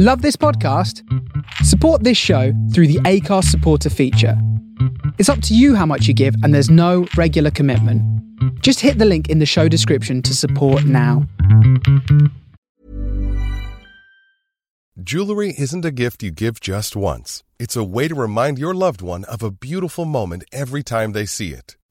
Love this podcast? Support this show through the Acast supporter feature. It's up to you how much you give, and there's no regular commitment. Just hit the link in the show description to support now. Jewelry isn't a gift you give just once. It's a way to remind your loved one of a beautiful moment every time they see it.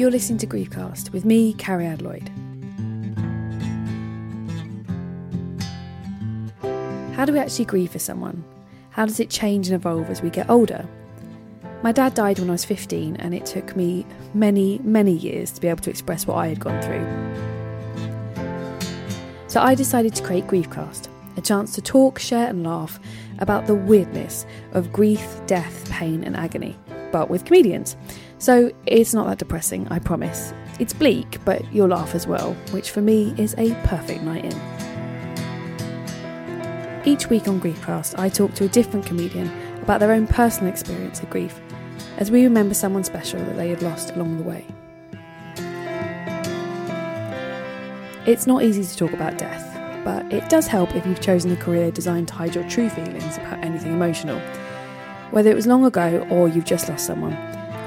You're listening to Griefcast with me, Cariad Lloyd. How do we actually grieve for someone? How does it change and evolve as we get older? My dad died when I was 15, and it took me many, many years to be able to express what I had gone through. So I decided to create Griefcast, a chance to talk, share, and laugh about the weirdness of grief, death, pain, and agony, but with comedians. So it's not that depressing, I promise. It's bleak, but you'll laugh as well, which for me is a perfect night in. Each week on Griefcast, I talk to a different comedian about their own personal experience of grief, as we remember someone special that they had lost along the way. It's not easy to talk about death, but it does help if you've chosen a career designed to hide your true feelings about anything emotional. Whether it was long ago or you've just lost someone,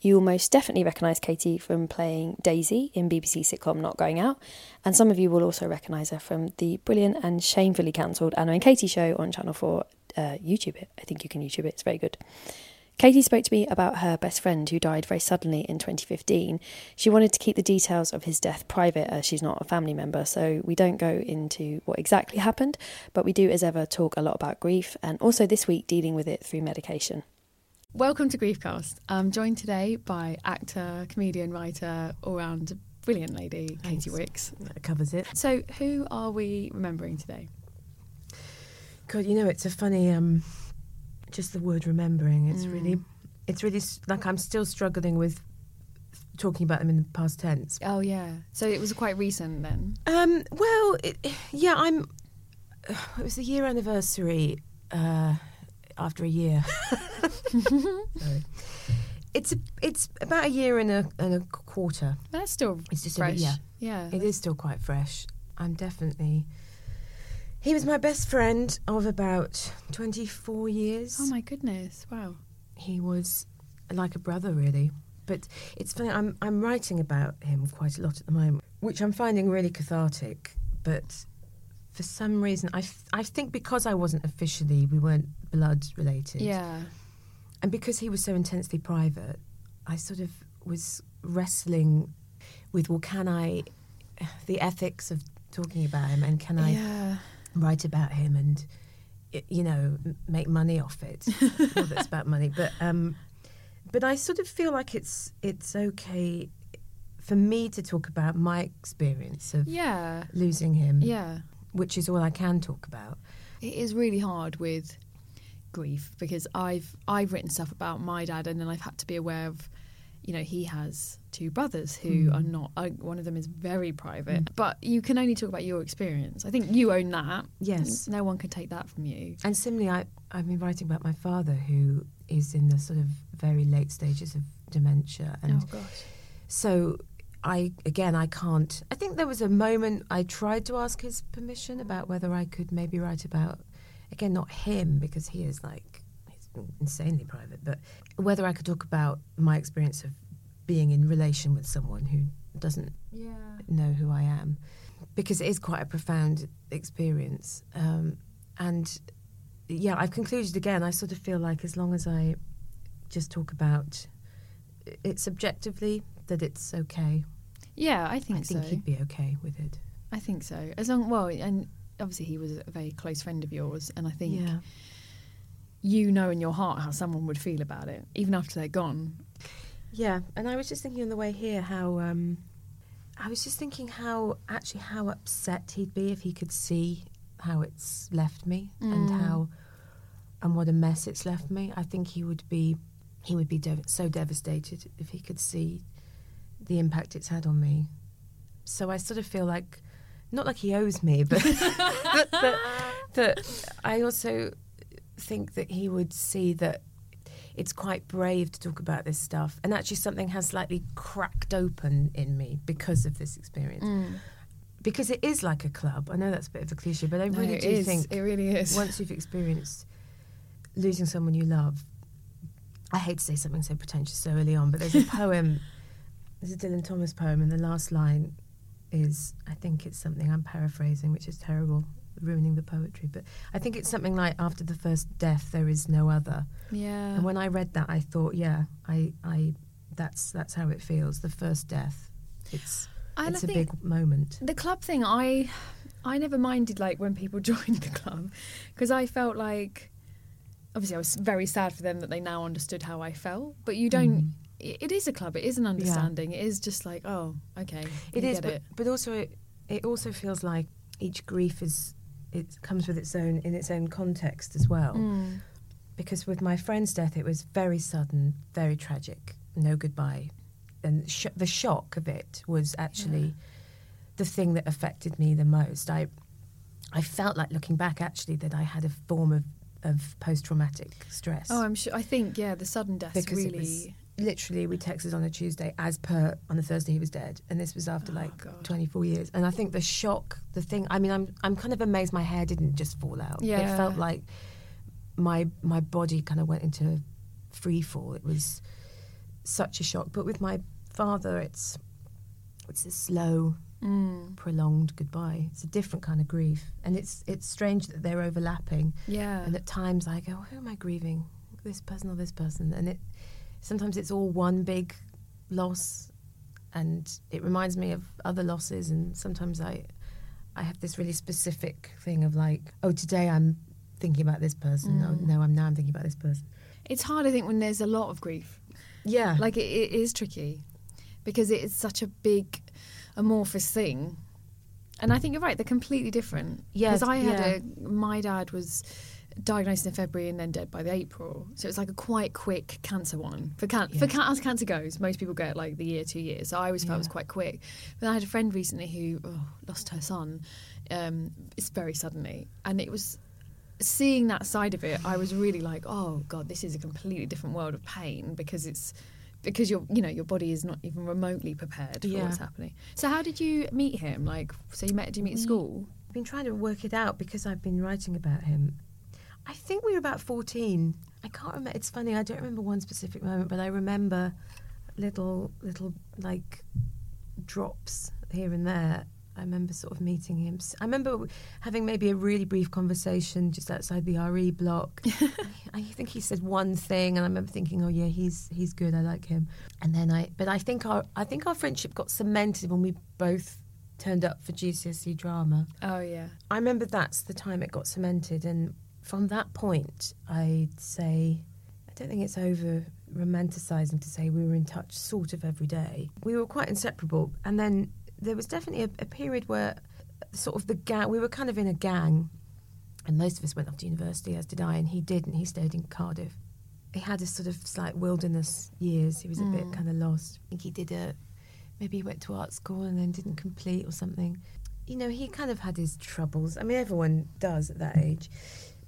You will most definitely recognise Katy from playing Daisy in BBC sitcom Not Going Out, and some of you will also recognise her from the brilliant and shamefully cancelled Anna and Katy show on Channel 4. Uh, YouTube it. I think you can YouTube it, it's very good. Katy spoke to me about her best friend who died very suddenly in 2015. She wanted to keep the details of his death private as she's not a family member, so we don't go into what exactly happened, but we do, as ever, talk a lot about grief and also this week dealing with it through medication. Welcome to Griefcast. I'm joined today by actor, comedian, writer, all round brilliant lady, Katy Wix. That covers it. So, who are we remembering today? God, you know, it's a funny, um, just the word remembering. It's Mm. really, it's really like I'm still struggling with talking about them in the past tense. Oh yeah. So it was quite recent then. Um, well, it, yeah, I'm. It was the year anniversary uh, after a year. It's a, it's about a year and a and a quarter. That's still It's just fresh. bit- yeah. Yeah. It is still quite fresh. I'm definitely. He was my best friend of about 24 years. Oh my goodness! Wow. he was like a brother, really. But it's funny. I'm I'm writing about him quite a lot at the moment, which I'm finding really cathartic. But for some reason, I, f- I think because I wasn't officially, we weren't blood related. Yeah. And because he was so intensely private, I sort of was wrestling with, well, can I, the ethics of talking about him, and can I Yeah. write about him and you know make money off it not that it's about money but um but i sort of feel like it's it's okay for me to talk about my experience of Yeah. losing him Yeah. which is all i can talk about It is really hard with grief because I've I've written stuff about my dad and then I've had to be aware of you know he has two brothers who are not uh, one of them is very private but you can only talk about your experience. I think you own that. Yes. no one can take that from you. And similarly I, i've been writing about my father who is in the sort of very late stages of dementia and oh gosh. So I again I can't I think there was a moment I tried to ask his permission about whether I could maybe write about again not him because he is like he's insanely private but whether I could talk about my experience of being in relation with someone who doesn't yeah. know who I am because it is quite a profound experience um, and yeah I've concluded again I sort of feel like as long as I just talk about it subjectively that it's okay. Yeah i think I think so. he'd be okay with it. i think so. As long well and obviously he was a very close friend of yours and i think Yeah. you know in your heart how someone would feel about it even after they're gone Yeah, and I was just thinking on the way here how um, I was just thinking how actually how upset he'd be if he could see how it's left me and how and what a mess it's left me. I think he would be he would be dev- so devastated if he could see the impact it's had on me. So I sort of feel like not like he owes me, but that, that I also think that he would see that it's quite brave to talk about this stuff, and actually something has slightly cracked open in me because of this experience. Mm. Because it is like a club. I know that's a bit of a cliche, but I really it do is. think It really is. Once you've experienced losing someone you love, I hate to say something so pretentious so early on, but there's a poem, there's a Dylan Thomas poem, and the last line is, I think it's something I'm paraphrasing, which is terrible, ruining the poetry, but I think it's something like, after the first death, there is no other. yeah And when I read that, I thought, yeah, I, I, that's that's how it feels. The first death, it's And it's I a big moment. the club thing i i never minded like when people joined the club because i felt like obviously i was very sad for them that they now understood how i felt but you don't Mm. It, is a club it is an understanding it is just like oh okay It is, get but, it. but also it, it also feels like each grief is it comes with its own in its own context as well. Mm. Because with my friend's death, it was very sudden, very tragic, no goodbye, and sh- the shock of it was actually the thing that affected me the most. I I felt like looking back actually that I had a form of of post traumatic stress. oh i'm sure i think yeah the sudden death because really literally we texted on a Tuesday as per on the Thursday he was dead and this was after Oh, like God. 24 years. And I think the shock the thing I mean I'm I'm kind of amazed my hair didn't just fall out. It felt like my my body kind of went into free fall. It was such a shock. But with my father it's it's a slow Mm. prolonged goodbye. It's a different kind of grief. And it's it's strange that they're overlapping. Yeah. And at times I go, who am I grieving? This person or this person? And it sometimes it's all one big loss, and it reminds me of other losses. And sometimes I, I have this really specific thing of like, oh, today I'm thinking about this person. No, no, I'm now I'm thinking about this person. it's hard i think when there's a lot of grief Yeah, like it, it is tricky because it is such a big amorphous thing and i think you're right they're completely different Yes, because i had yeah. a my dad was diagnosed in February and then dead by the April. So it's like a quite quick cancer one. For can- for can- as cancer goes, most people get like the year, two years. So I always felt it was quite quick. But I had a friend recently who oh, lost her son. Um, it's very suddenly, and it was seeing that side of it. I was really like, oh god, this is a completely different world of pain because it's because your you know your body is not even remotely prepared for Yeah. what's happening. So how did you meet him? Like, so you met? Did you meet at school? I've been trying to work it out because I've been writing about him. I think we were about 14. I can't remember. It's funny. I don't remember one specific moment, but I remember little, little like drops here and there. I remember sort of meeting him. I remember having maybe a really brief conversation just outside the RE block. I think he said one thing, and I remember thinking, "Oh yeah, he's he's good. I like him." And then I, but I think our I think our friendship got cemented when we both turned up for GCSE drama. Oh yeah. I remember that's the time it got cemented, and from that point, I'd say I don't think it's over romanticising to say we were in touch sort of every day. We were quite inseparable, and then there was definitely a, a period where sort of the gang we were kind of in a gang, and most of us went off to university, as did I, and he didn't. He stayed in Cardiff. He had a sort of slight wilderness years. He was a bit mm. kind of lost. I think he did a maybe he went to art school and then didn't complete or something. You know, he kind of had his troubles. I mean, everyone does at that age.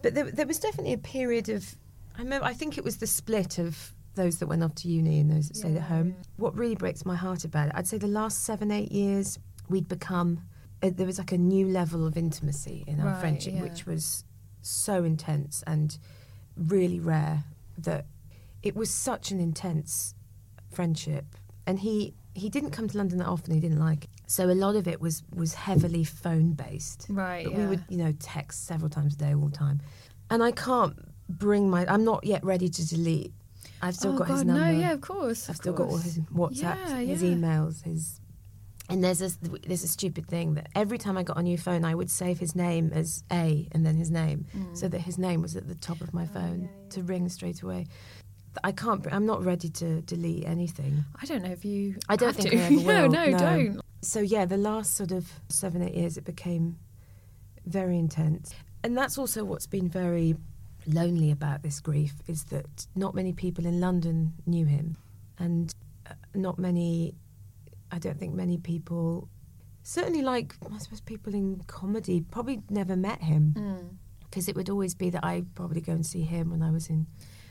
But there, there was definitely a period of. I remember. I think it was the split of those that went off to uni and those that stayed at home. What really breaks my heart about it, I'd say the last seven, eight years, we'd become. Uh, there was like a new level of intimacy in our Right, friendship, yeah. which was so intense and really rare that it was such an intense friendship. And he he didn't come to London that often. He didn't like it. So a lot of it was was heavily phone based. Right, But we would you know text several times a day all the time. And I can't bring my. I'm not yet ready to delete. I've still oh got God, his number. no, yeah, of course. I've of still got all his WhatsApps, Yeah, his yeah. emails, his. And there's a there's a stupid thing that every time I got a new phone, I would save his name as A and then his name, Mm. so that his name was at the top of my Oh, phone to ring straight away. I can't. I'm not ready to delete anything. I don't know if you. I don't think to. I ever will. no, no, don't. So yeah, the last sort of seven eight years, it became very intense, and that's also what's been very lonely about this grief is that not many people in London knew him, and uh, not many. I don't think many people, certainly like I suppose people in comedy, probably never met him Mm. because it would always be that I probably go and see him when I was in.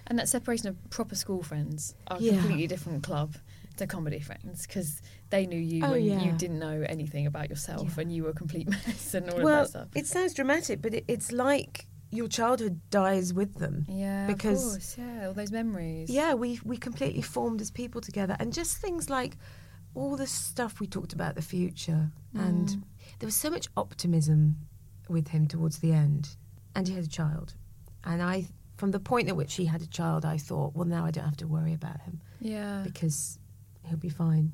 And that separation of proper school friends are a Yeah. completely different club to comedy friends because they knew you Oh, when yeah. you didn't know anything about yourself and you were a complete mess and all well, of that stuff. it sounds dramatic, but it, it's like your childhood dies with them. Yeah, because of course, yeah, all those memories. yeah, we we completely formed as people together, and just things like all the stuff we talked about the future, and Mm. there was so much optimism with him towards the end, and he had a child, and I. From the point at which he had a child, I thought, well, now I don't have to worry about him yeah. because he'll be fine.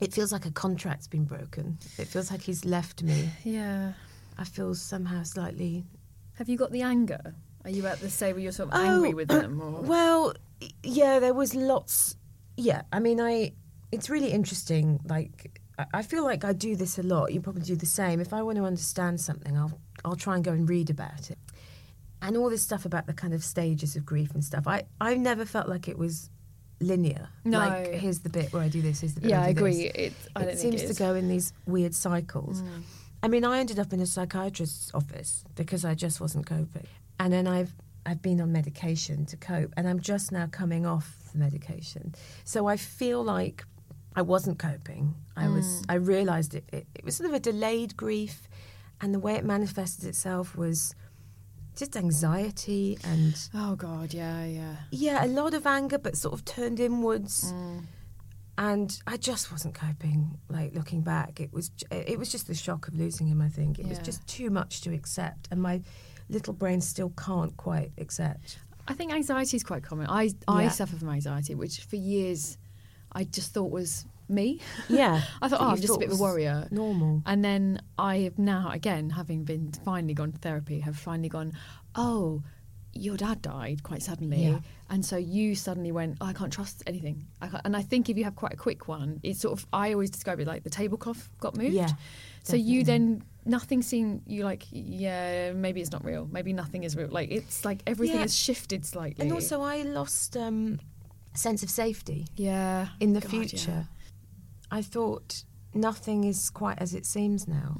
It feels like a contract's been broken. It feels like he's left me. yeah. I feel somehow slightly Have you got the anger? Are you at the stage where you're sort of oh, angry with them? Uh, or? Oh, Well, yeah, there was lots. Yeah, I mean, I. It's really interesting. Like, I- I feel like I do this a lot. You probably do the same. If I want to understand something, I'll I'll try and go and read about it, and all this stuff about the kind of stages of grief and stuff. I I never felt like it was linear. No. Like, here's the bit where I do this. Here's the bit. yeah, I do this. agree. It, I it seems it to go in these weird cycles. Hmm. I mean, I ended up in a psychiatrist's office because I just wasn't coping, and then I've I've been on medication to cope, and I'm just now coming off the medication. So I feel like I wasn't coping. I hmm. was. I realised it, it. It was sort of a delayed grief, and the way it manifested itself was just anxiety and Oh God, yeah, yeah. yeah, a lot of anger, but sort of turned inwards. Mm. And I just wasn't coping. Like looking back, it was it was just the shock of losing him. I think it was just too much to accept, and my little brain still can't quite accept. I think anxiety is quite common. I I Yeah. suffer from anxiety, which for years I just thought was me. Yeah, I thought, oh, I'm just a bit of a warrior. Normal. And then I have now, again, having been finally gone to therapy, have finally gone, oh, your dad died quite suddenly. Yeah. And so you suddenly went, oh, I can't trust anything. I. And I think if you have quite a quick one, it's sort of, I always describe it like the tablecloth got moved. Yeah, So you then nothing seemed you like yeah maybe it's not real maybe nothing is real like it's like everything Yeah. has shifted slightly And also, I lost um, sense of safety yeah in the God, future. I thought nothing is quite as it seems now.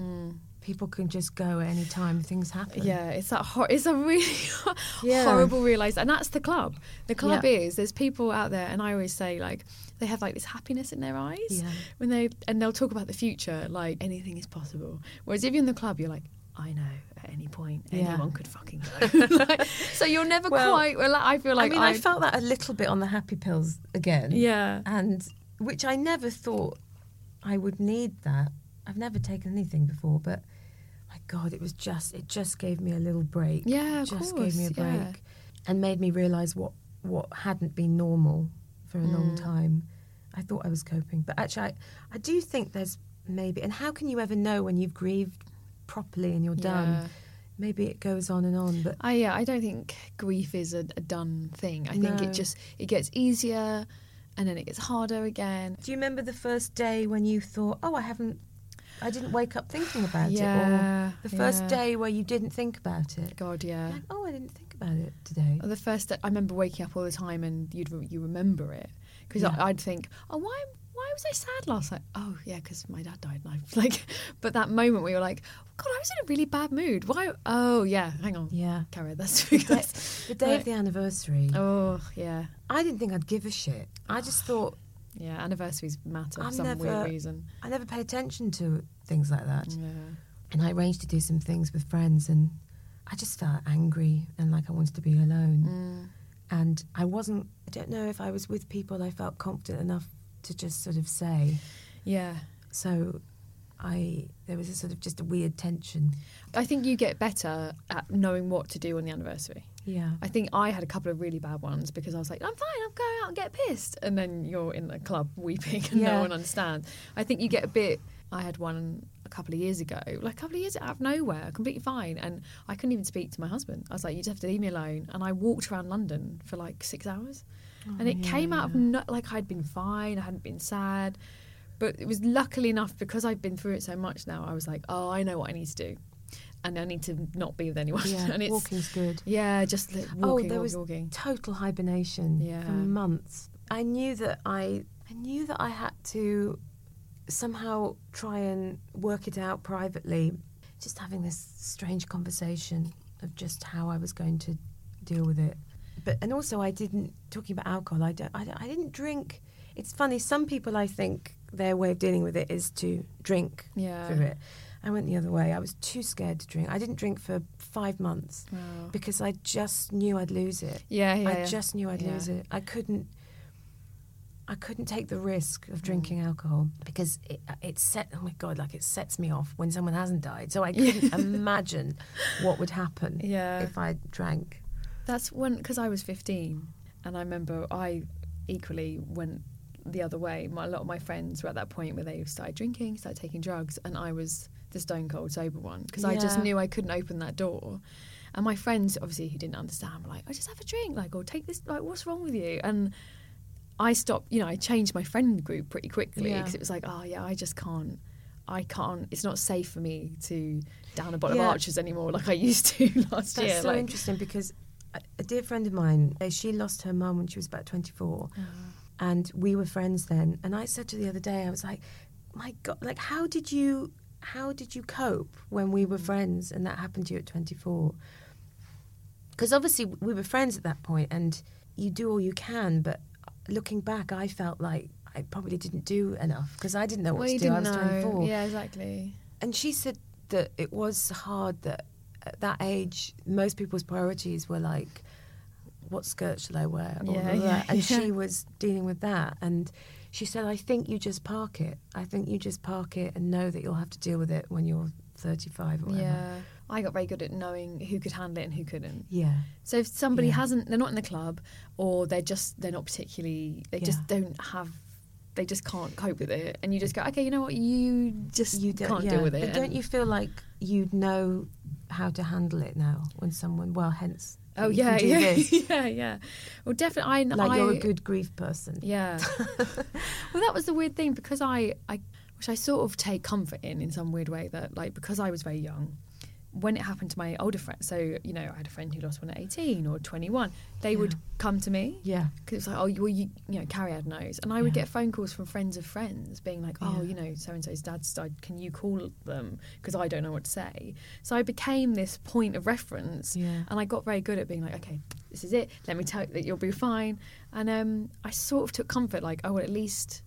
People can just go at any time. Things happen. Mm. Yeah, it's that hor- it's a really Yeah. horrible realize, and that's the club. The club Yeah. is there's people out there, and I always say like they have like this happiness in their eyes Yeah. when they and they'll talk about the future like anything is possible. Whereas if you're in the club, you're like. I know at any point Yeah. anyone could fucking go. Like, so you're never Well, quite. Well, I feel like I mean, I, felt that a little bit on the happy pills again. Yeah. And which I never thought I would need that. I've never taken anything before, but my God, it was just it just gave me a little break. Yeah, It just gave me a break. yeah. And made me realise what what hadn't been normal for a long Mm. time. I thought I was coping. But actually I, I do think there's maybe and how can you ever know when you've grieved properly and you're Yeah. done? Maybe it goes on and on, but I yeah, I don't think grief is a, a done thing. I think it just it gets easier, and then it gets harder again. Do you remember the first day when you thought, "Oh, I haven't, I didn't wake up thinking about Yeah, it," or the first yeah. day where you didn't think about it? God, yeah. Like, oh, I didn't think about it today. Or the first, I remember waking up all the time, and you'd you remember it because Yeah. I'd think, oh, why why was I sad last night? Oh, yeah, because my dad died. And I like, but that moment where you're like, God, I was in a really bad mood. Why? Oh, yeah. Hang on. Yeah. Carry that's The day, because the day of the anniversary, Oh, yeah, I didn't think I'd give a shit. I just thought yeah. Anniversaries matter for I'm some never, weird reason. I never paid attention to things like that. Yeah. And I arranged to do some things with friends, and I just felt angry and like I wanted to be alone. Mm. And I wasn't. I don't know if I was with people I felt confident enough to just sort of say. Yeah. So I there was a sort of just a weird tension. I think you get better at knowing what to do on the anniversary. Yeah. I think I had a couple of really bad ones because I was like, I'm fine, I'm going out and get pissed. And then you're in the club weeping and Yeah. no one understands. I think you get a bit. I had one a couple of years ago, like a couple of years out of nowhere, completely fine. And I couldn't even speak to my husband. I was like, you just have to leave me alone. And I walked around London for like six hours. Oh, and it came out of no, like I'd been fine, I hadn't been sad. But it was luckily enough because I've been through it so much now. I was like, oh, I know what I need to do. And I need to not be with anyone. Yeah, and it's, walking's good. Yeah, just like, walking, oh, walking, there was walking. total hibernation Yeah. for months. I knew that I I knew that I had to somehow try and work it out privately. Just having this strange conversation of just how I was going to deal with it. But and also I didn't talking about alcohol. I don't, I, don't- I didn't drink. It's funny. Some people I think their way of dealing with it is to drink Yeah. through it. I went the other way. I was too scared to drink. I didn't drink for five months Wow. because I just knew I'd lose it. Yeah, yeah, I just knew I'd Yeah. lose it. I couldn't. I couldn't take the risk Mm. of drinking alcohol because it, it set. Oh my god! Like it sets me off when someone hasn't died. So I couldn't imagine what would happen Yeah. if I drank. That's when because I was 15, and I remember I equally went the other way. My, a lot of my friends were at that point where they started drinking, started taking drugs, and I was the stone cold sober one because I just knew I couldn't open that door. And my friends, obviously, who didn't understand, were like, "I just have a drink, like, or take this, like, what's wrong with you?" And I stopped. You know, I changed my friend group pretty quickly Yeah. because it was like, "Oh yeah, I just can't." I can't. It's not safe for me to down a bottle Yeah. of Archers anymore, like I used to last year." That's so like, interesting because a, dear friend of mine, uh, she lost her mum when she was about 24. And we were friends then. And I said to her the other day, I was like, my God, like, how did you. How did you cope when we were friends and that happened to you at 24? Because obviously we were friends at that point and you do all you can, but looking back, I felt like I probably didn't do enough because I didn't know what well, to do. I was know. 24 Yeah, exactly. and she said that it was hard that at that age most people's priorities were like what skirt shall i wear or Yeah, yeah, and yeah. she was dealing with that and she said i think you just park it i think you just park it and know that you'll have to deal with it when you're 35 or whatever Yeah. I got very good at knowing who could handle it and who couldn't. yeah So if somebody Yeah. hasn't, they're not in the club, or they're just they're not particularly, they just don't have, they just can't cope with it, and you just go, okay, you know what, you just you don't, can't yeah. deal with it. but don't you feel like you'd know how to handle it now when someone well hence Oh yeah, yeah, yeah, yeah. Well, definitely, I like I, you're a good grief person Yeah. well, that was the weird thing because I, I, which I sort of take comfort in in some weird way that like because I was very young when it happened to my older friends so you know I had a friend who lost one at 18 or 21 they would come to me Yeah. because it's like oh well you you know Cariad knows and I would Yeah. get phone calls from friends of friends being like oh Yeah. you know so and so's dad's died can you call them because I don't know what to say so I became this point of reference Yeah. and I got very good at being like okay this is it let me tell you that you'll be fine and um I sort of took comfort like oh well, at least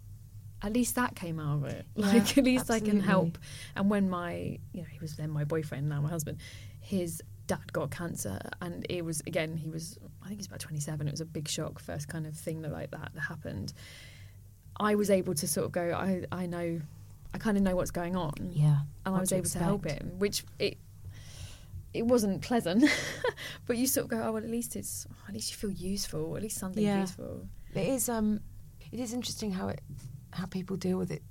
at least that came out of it. Yeah, Like at least I can help. And when my, you know, he was then my boyfriend, now my husband, his dad got cancer, and it was again he was I think he's about twenty seven. It was a big shock, first kind of thing that like that that happened. I was able to sort of go. I I know, I kind of know what's going on. Yeah. and I was able to help him, which it. It wasn't pleasant, but you sort of go, oh well. At least it's, at least you feel useful. At least something's Yeah. useful. It is. Um, it is interesting how it, how people deal with it,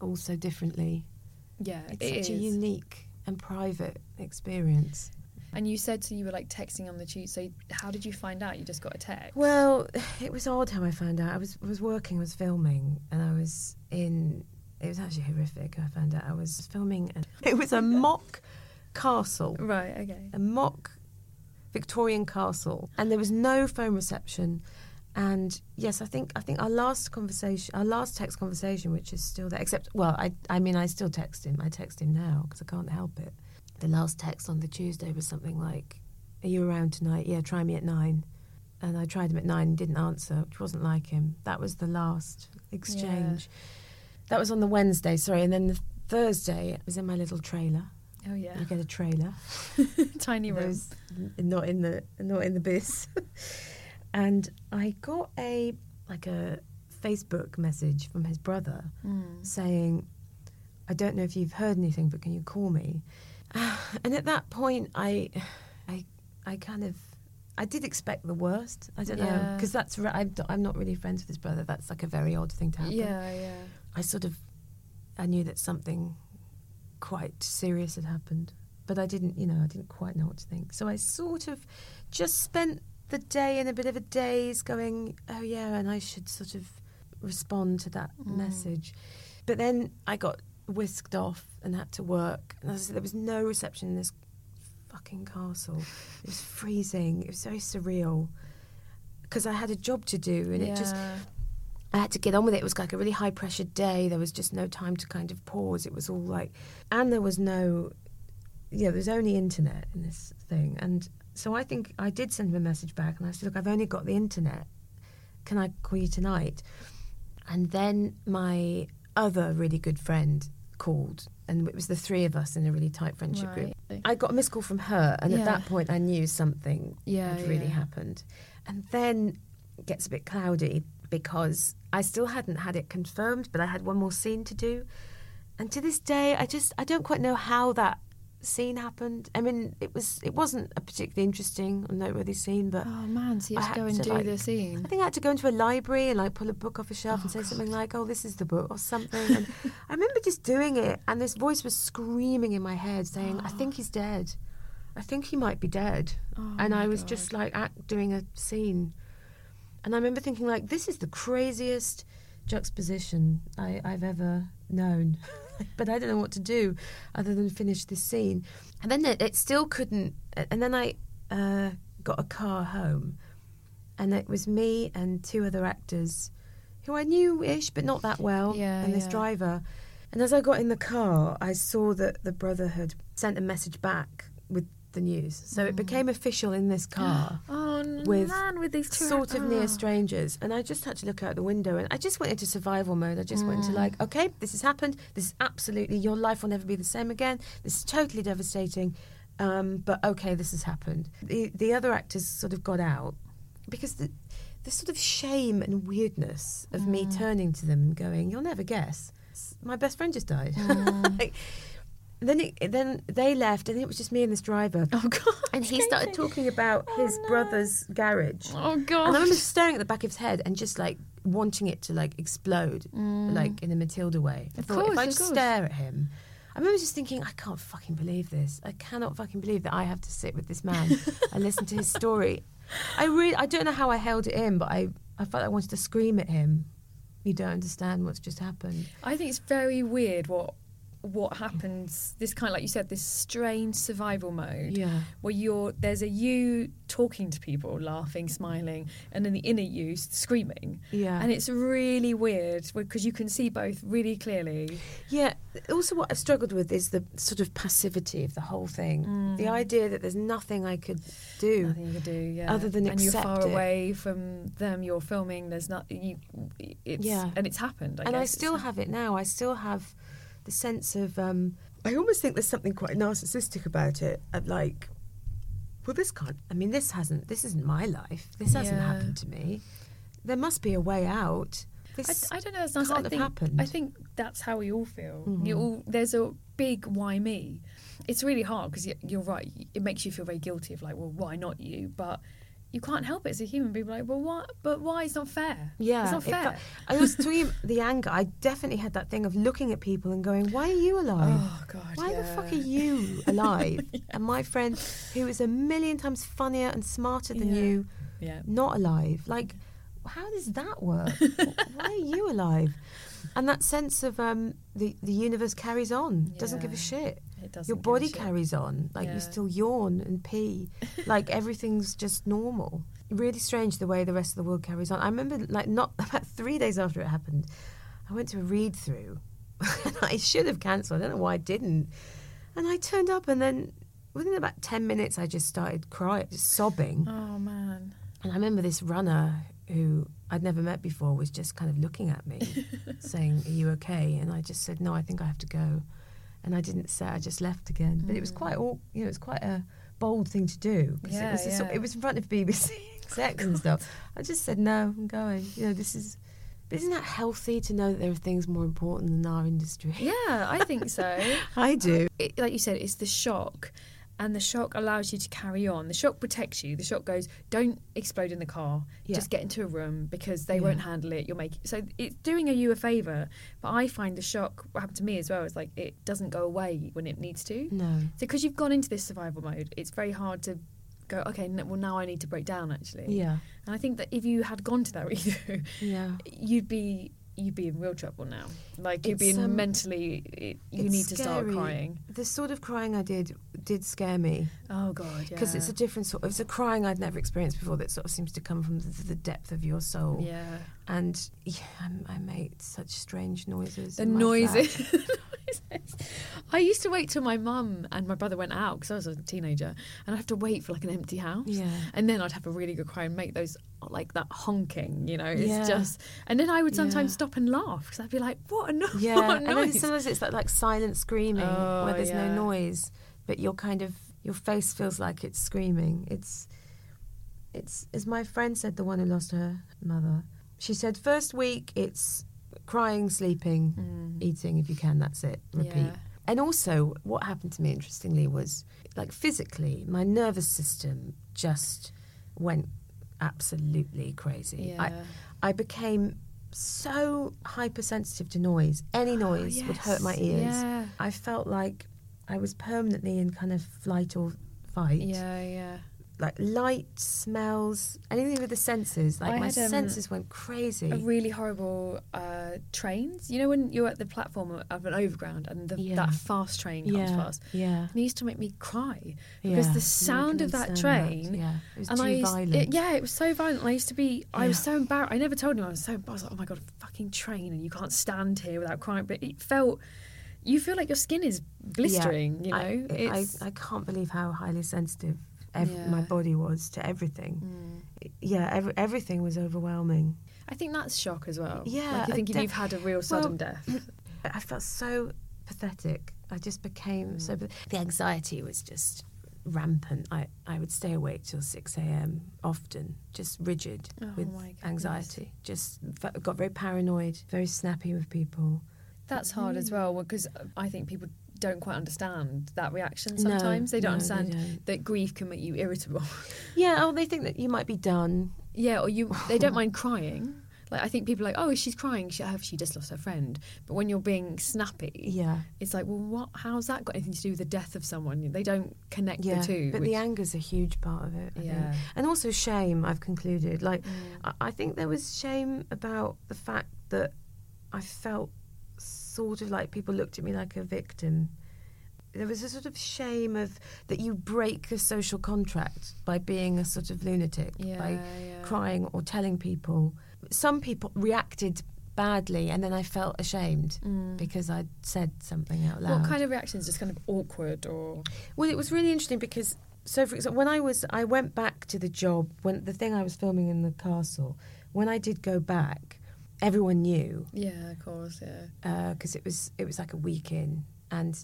all so differently. Yeah, It's it such a unique and private experience. And you said so you were like texting on the tube. So how did you find out? You just got a text. Well, it was odd how I found out. I was was working, I was filming, and I was in. It was actually horrific. I found out I was filming. And it was a mock castle, right. Okay. a mock Victorian castle, and there was no phone reception. And yes, I think I think our last conversation, our last text conversation, which is still there. Except, well, I I mean, I still text him. I text him now because I can't help it. The last text on the Tuesday was something like, "Are you around tonight? Yeah, try me at nine. And I tried him at nine and didn't answer, which wasn't like him. That was the last exchange. That was on the Wednesday, sorry. And then the Thursday, it was in my little trailer. Oh yeah. You get a trailer. Tiny room. Those not in the not in the bis. and I got a like a Facebook message from his brother hmm. saying, "I don't know if you've heard anything, but can you call me?" And at that point, I, I, I kind of. I did expect the worst. I don't know because that's I'm, I'm not really friends with his brother. That's like a very odd thing to happen. Yeah, yeah. I sort of I knew that something quite serious had happened, but I didn't, you know, I didn't quite know what to think. So I sort of just spent the day in a bit of a daze, going, "Oh yeah," and I should sort of respond to that mm. message. But then I got whisked off and had to work, and as I said, there was no reception in this fucking castle. It was freezing. It was very surreal because I had a job to do, and it just I had to get on with it. It was like a really high pressure day. There was just no time to kind of pause. It was all like, and there was no, yeah, there was only internet in this thing. And so I think I did send him a message back and I said, look, I've only got the internet. Can I call you tonight? And then my other really good friend called, and it was the three of us in a really tight friendship group. I got a missed call from her, and at that point I knew something Yeah, had really yeah. happened. And then it gets a bit cloudy because I still hadn't had it confirmed, but I had one more scene to do. And to this day, I just I don't quite know how that scene happened. I mean, it was it wasn't a particularly interesting or noteworthy scene, but Oh man, so you I to go had and to, do like- the scene. I think I had to go into a library and like pull a book off a shelf Oh, and say something like, "Oh, this is the book" or something. And I remember just doing it, and this voice was screaming in my head, saying, "I think oh. he's dead. I think he might be dead." Oh, and I was just like act, doing a scene, and I remember thinking, like, "This is the craziest juxtaposition I, I've ever known." but I don't know what to do other than finish this scene. And then it, it still couldn't. And then I uh, got a car home, and it was me and two other actors who I knew ish, but not that well, Yeah, and this yeah. driver. And as I got in the car, I saw that the brother had sent a message back with the news. So it became official in this car Oh with man, with these two sort of near oh. strangers. And I just had to look out the window and I just went into survival mode. I just went Mm. into like, okay, this has happened. This is absolutely, your life will never be the same again. This is totally devastating. Um, but okay, this has happened. The, the other actors sort of got out because the, the sort of shame and weirdness of me Mm. turning to them and going, you'll never guess. My best friend just died. Mm. like, then, it, then they left, and it was just me and this driver. Oh god. And he started talking about his brother's garage. Oh god. And I remember staring at the back of his head and just like wanting it to like explode, like in a Matilda way. I Mm. Of thought if I just course. stare at him, I remember just thinking, I can't fucking believe this. I cannot fucking believe that I have to sit with this man and listen to his story. I really, I don't know how I held it in, but I, I felt I wanted to scream at him you don't understand what's just happened. I think it's very weird what what happens this kind of like you said this strange survival mode Yeah. where you're there's a you talking to people laughing smiling and then the inner you screaming Yeah. and it's really weird because you can see both really clearly Yeah. Also, what I've struggled with is the sort of passivity of the whole thing. The mm. idea that there's nothing I could do. nothing you can do yeah Other than and you're far it. away from them you're filming there's not you it's Yeah. and it's happened I and I still have it now. I still have the sense of. Um, I almost think there's something quite narcissistic about it. Like, well, this can't. I mean, this hasn't. This isn't my life. This hasn't happened to me. There must be a way out. This I, I don't know. It's can't I have think, happened. I think that's how we all feel. Mhm. You all there's a big why me. It's really hard because you're right. It makes you feel very guilty of like, well, why not you? But you can't help it as a human. People are like, well, why? But why? It's not fair. Yeah, it's not fair. fe- I was talking the anger. I definitely had that thing of looking at people and going, "Why are you alive? Oh, God, Why the fuck are you alive?" And my friend, who is a million times funnier and smarter than Yeah. you, Yeah. not alive. Like, how does that work? Why are you alive? And that sense of um, the the universe carries on, doesn't give a shit. It doesn't Your body carries on, like Yeah. you still yawn and pee, like everything's just normal. Really strange the way the rest of the world carries on. I remember, like, not about three days after it happened, I went to a read through. I should have cancelled. I don't know why I didn't. And I turned up, and then within about ten minutes, I just started crying, just sobbing. Oh man. And I remember this runner who I'd never met before was just kind of looking at me, saying, "Are you okay?" And I just said, "No, I think I have to go." And I didn't say. I just left again. But it was quite, mm. all, you know, it was quite a bold thing to do because Yeah, it was a sort- yeah. it was in front of BBC execs and stuff. I just said, "No, I'm going." You know, this is. But isn't that healthy to know that there are things more important than our industry? Yeah, I think so. I do. it, like you said, it's the shock, and the shock allows you to carry on. The shock protects you. The shock goes, don't explode in the car. Yeah. Just get into a room because they Yeah. won't handle it. You'll make it. so it's doing a you a favor. But I find the shock. What happened to me as well is like it doesn't go away when it needs to. No. So because you've gone into this survival mode, it's very hard to go. Okay, n- well now I need to break down actually. Yeah. And I think that if you had gone to that read Yeah. you'd be you'd be in real trouble now. Like you'd be in um, mentally. It, you need to start crying. The sort of crying I did did scare me. Oh god, because it's a different sort of it's a crying I'd never experienced before that sort of seems to come from the, the depth of your soul. Yeah. And yeah, I, I made such strange noises. The noises. I used to wait till my mum and my brother went out because I was a teenager, and I'd have to wait for like an empty house. Yeah. And then I'd have a really good cry and make those like that honking. You know, it's Yeah. just. And then I would sometimes Yeah. stop and laugh because I'd be like, "What a no- Yeah, what a and then noise!" sometimes it's like, like silent screaming Oh, where there's yeah. no noise, but you're kind of your face feels like it's screaming. It's it's as my friend said, the one who lost her mother. She said first week it's crying, sleeping, eating if you can. That's it. Repeat. Mm. Yeah. And also, what happened to me interestingly was like physically, my nervous system just went absolutely crazy. I, Yeah. I became so hypersensitive to noise. Any noise would hurt my ears. yeah. I felt like I was permanently in kind of flight or fight. Yeah, yeah. Like light, smells, anything with the senses. Like I my had, um, senses went crazy. A really horrible uh, trains. You know when you're at the platform of an overground and the, Yeah. that fast train comes Yeah, past. yeah. It used to make me cry because Yeah, the sound of that train. that, yeah. It was and too I used, violent. It, yeah, it was so violent. I used to be. I was so embarrassed. I never told him I was so. I was like, oh my god, a fucking train, and you can't stand here without crying. But it felt. You feel like your skin is blistering. You know, I, I. I can't believe how highly sensitive ev- Yeah. my body was to everything. Mm. Yeah, every, everything was overwhelming. I think that's shock as well. Yeah, like I think if def- you've had a real sudden well, death. I felt so pathetic. I just became so. Mm. The anxiety was just rampant. I, I would stay awake till 6 a.m. often, just rigid Oh with anxiety. Just got very paranoid, very snappy with people. That's hard as mm. well because I think people don't quite understand that reaction No, sometimes. they don't no, they understand don't. that grief can make you irritable. Yeah, oh, they think that you might be done. yeah, or you they don't mind crying. Like I think people are like, oh, she's crying. She, have she just lost her friend? But when you're being snappy, Yeah. it's like, well, what? How's that got anything to do with the death of someone? They don't connect Yeah, the two. but which- the anger's a huge part of it. I think. Yeah. and also shame. I've concluded. Like, Mm. I, I think there was shame about the fact that I felt sort of like people looked at me like a victim. There was a sort of shame of that you break a social contract by being a sort of lunatic, Yeah, by yeah. crying or telling people. Some people reacted badly, and then I felt ashamed because I'd said something out loud. Mm. What kind of reactions? Just kind of awkward or Well, it was really interesting because, so for example, when I was, I went back to the job when the thing I was filming in the castle. When I did go back, everyone knew yeah, of course, yeah. Uh, because it was it was like a week in, and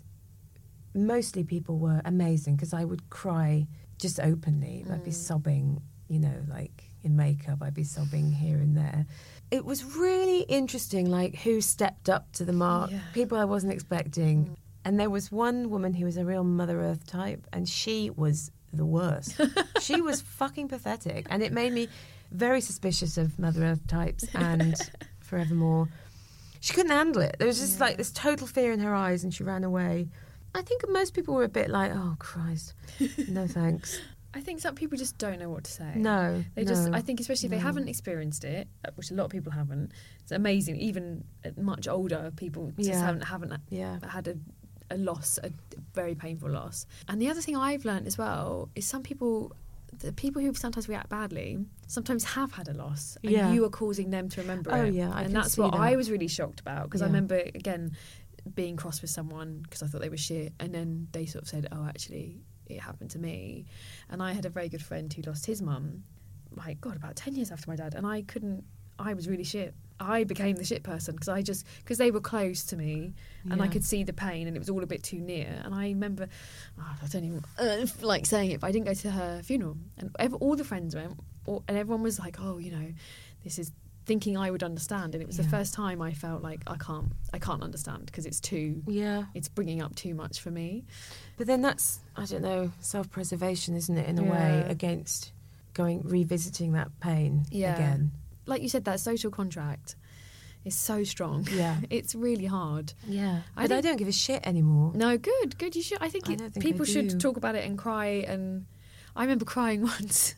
mostly people were amazing because I would cry just openly. I'd be mm. sobbing, you know, like in makeup. I'd be sobbing here and there. It was really interesting, like who stepped up to the mark. Yeah. People I wasn't expecting, mm. and there was one woman who was a real Mother Earth type, and she was the worst. she was fucking pathetic, and it made me very suspicious of Mother Earth types and Forevermore. She couldn't handle it. There was just like this total fear in her eyes, and she ran away. I think most people were a bit like, "Oh Christ, no thanks." I think some people just don't know what to say. No, They just, I think, especially if they no. haven't experienced it, uh, which a lot of people haven't. It's amazing. Even much older people just Yeah. haven't haven't Yeah. had a, a loss, a very painful loss. And the other thing I've learned as well is some people, the people who sometimes react badly, sometimes have had a loss, and Yeah. you are causing them to remember Oh, it. yeah, I and that's what that. I was really shocked about because I remember again being cross with someone because I thought they were shit, and then they sort of said, "Oh, actually." It happened to me, and I had a very good friend who lost his mum. My God, about ten years after my dad, and I couldn't. I was really shit. I became the shit person because I just because they were close to me, and I could see the pain, and it was all a bit too near. And I remember, oh, I don't even uh, like saying it, but I didn't go to her funeral, and ev- all the friends went, all, and everyone was like, "Oh, you know, this is." Thinking I would understand, and it was the first time I felt like I can't, I can't understand because it's too, Yeah, it's bringing up too much for me. but then that's I don't know self-preservation, isn't it? In a way, against going revisiting that pain Yeah. again. Like you said, that social contract is so strong. Yeah. it's really hard. Yeah, I but I, don't give a shit anymore. No, good, good. You should. I think, I it, think people should talk about it and cry. And I remember crying once,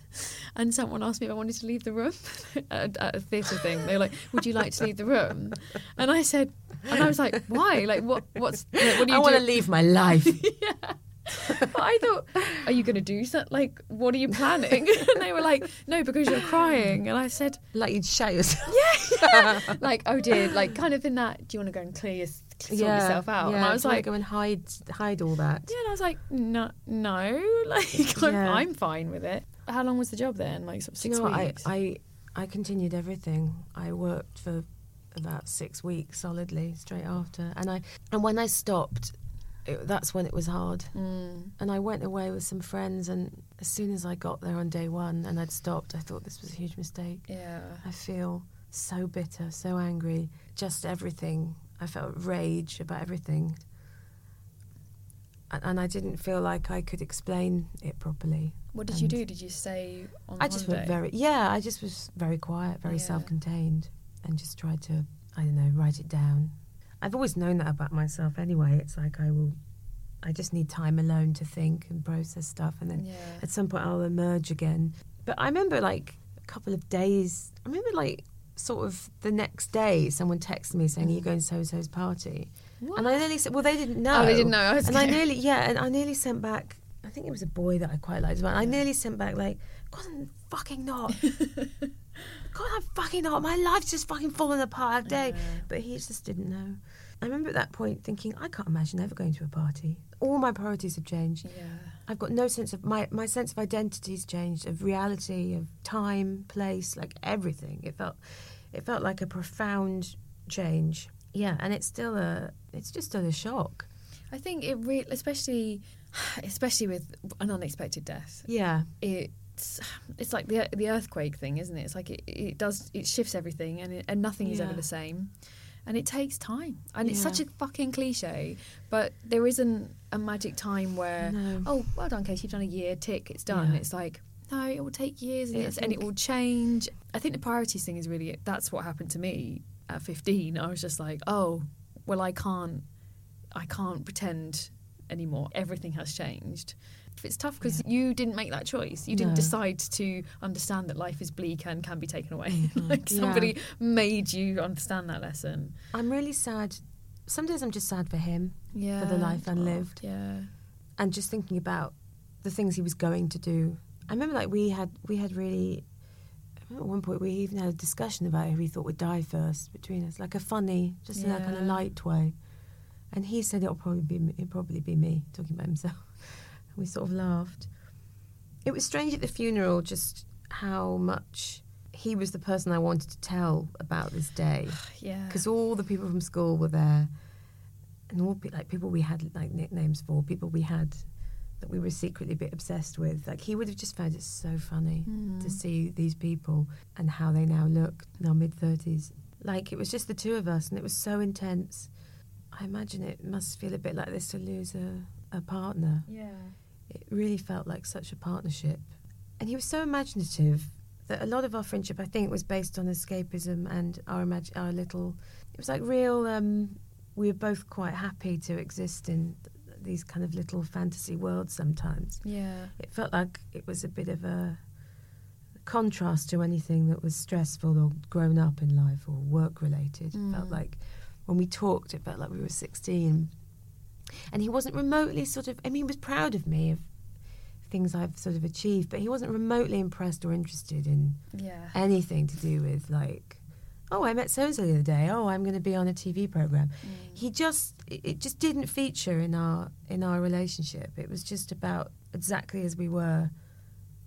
and someone asked me if I wanted to leave the room at, at a theatre thing. They were like, "Would you like to leave the room?" And I said, and I was like, "Why? Like, what? What's? Like, what do you I want to leave my life. But I thought, "Are you going to do something? Like, what are you planning?" and they were like, "No, because you're crying." And I said, like you'd shout yourself. "Yeah, like, oh dear, like, kind of in that. Do you want to go and clear your, sort yourself out?" Yeah, and I was do you wanna like, go and hide hide all that. Yeah, and I was like, no, no, like I'm, Yeah. I'm fine with it. How long was the job then? Like sort of Do you six know what? I. I I continued everything. I worked for about six weeks solidly straight after, and I and when I stopped, it, that's when it was hard. Mm. And I went away with some friends, and as soon as I got there on day one and I'd stopped, I thought this was a huge mistake. yeah, I feel so bitter, so angry, just everything. I felt rage about everything. And, and I didn't feel like I could explain it properly. what did you do? Did you stay on? I just holiday? very, yeah, I just was very quiet, very Yeah. self contained, and just tried to, I don't know, write it down. I've always known that about myself anyway. It's like I will, I just need time alone to think and process stuff, and then Yeah. at some point I'll emerge again. But I remember like a couple of days, I remember like sort of the next day someone texted me saying, Are you mm. going to so and so's party? And I nearly said, Well, they didn't know. Oh, they didn't know. I and I nearly, yeah, and I nearly sent back, I think it was a boy that I quite liked as well. I nearly sent back, like, God, I'm fucking not. God, I'm fucking not. My life's just fucking falling apart today. But he just didn't know. I remember at that point thinking, I can't imagine ever going to a party. All my priorities have changed. Yeah. I've got no sense of my my sense of identity's changed, of reality, of time, place, like everything. It felt it felt like a profound change. Yeah, and it's still a it's just still a shock. I think it really, especially, especially with an unexpected death. Yeah. It's it's like the the earthquake thing, isn't it? It's like it, it does it shifts everything, and it, and nothing is ever the same. And it takes time, and it's such a fucking cliche. But there isn't a magic time where, No. oh, well done, Casey, you've done a year, tick, it's done. Yeah. It's like, no, it will take years, and, Yeah, and it will change. I think the priorities thing is really that's what happened to me at 15. I was just like, oh, well, I can't, I can't pretend anymore. Everything has changed. It's tough because you didn't make that choice. You didn't No. decide to understand that life is bleak and can be taken away. Mm-hmm. like somebody made you understand that lesson. I'm really sad. Some days I'm just sad for him, Yeah. for the life unlived, Yeah. and just thinking about the things he was going to do. I remember, like we had, we had really. At one point we even had a discussion about who we thought would die first between us, like a funny, just in that kind of light way. And he said it'll probably be it'll probably be me talking about himself. We sort of laughed. It was strange at the funeral just how much he was the person I wanted to tell about this day Yeah. because all the people from school were there, and all pe- like people we had like nicknames for, people we had that we were secretly a bit obsessed with. Like he would have just found it so funny hmm. to see these people and how they now look in our mid thirties. Like it was just the two of us, and it was so intense. I imagine it must feel a bit like this to lose a, a partner. Yeah. It really felt like such a partnership. And he was so imaginative that a lot of our friendship, I think, was based on escapism and our imag- our little. It was like real. Um, we were both quite happy to exist in th- these kind of little fantasy worlds. Sometimes Yeah. it felt like it was a bit of a contrast to anything that was stressful or grown up in life or work related. It felt like when we talked, it felt like we were sixteen, and he wasn't remotely sort of. I mean, he was proud of me of things I've sort of achieved, but he wasn't remotely impressed or interested in Yeah. anything to do with like, oh, I met so and so the other day. Oh, I'm going to be on a TV program. Mm. He just it just didn't feature in our in our relationship. It was just about exactly as we were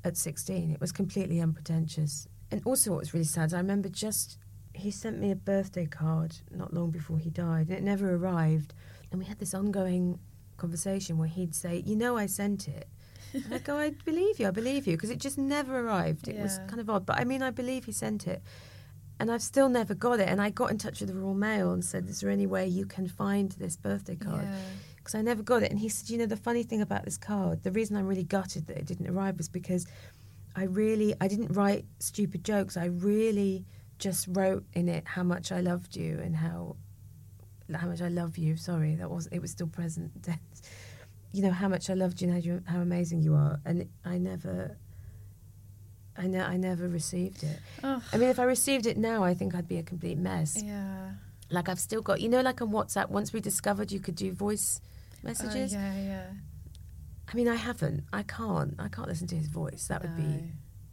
at 16. It was completely unpretentious. And also, what was really sad, is I remember just he sent me a birthday card not long before he died, and it never arrived. And we had this ongoing conversation where he'd say, "You know, I sent it." And I go, I believe you, I believe you, because it just never arrived. It was kind of odd, but I mean, I believe he sent it. And I've still never got it. And I got in touch with the Royal Mail and said, Is there any way you can find this birthday card? Yeah. Because I never got it. And he said, You know, the funny thing about this card, the reason I'm really gutted that it didn't arrive was because I really, I didn't write stupid jokes. I really just wrote in it how much I loved you and how how much I love you. Sorry, that was it was still present tense. You know how much I loved you and how, how amazing you are, and I never, I ne- I never received it. Ugh. I mean, if I received it now, I think I'd be a complete mess. Yeah. Like I've still got, you know, like on WhatsApp. Once we discovered you could do voice messages. Oh, yeah, yeah. I mean, I haven't. I can't. I can't listen to his voice. That would be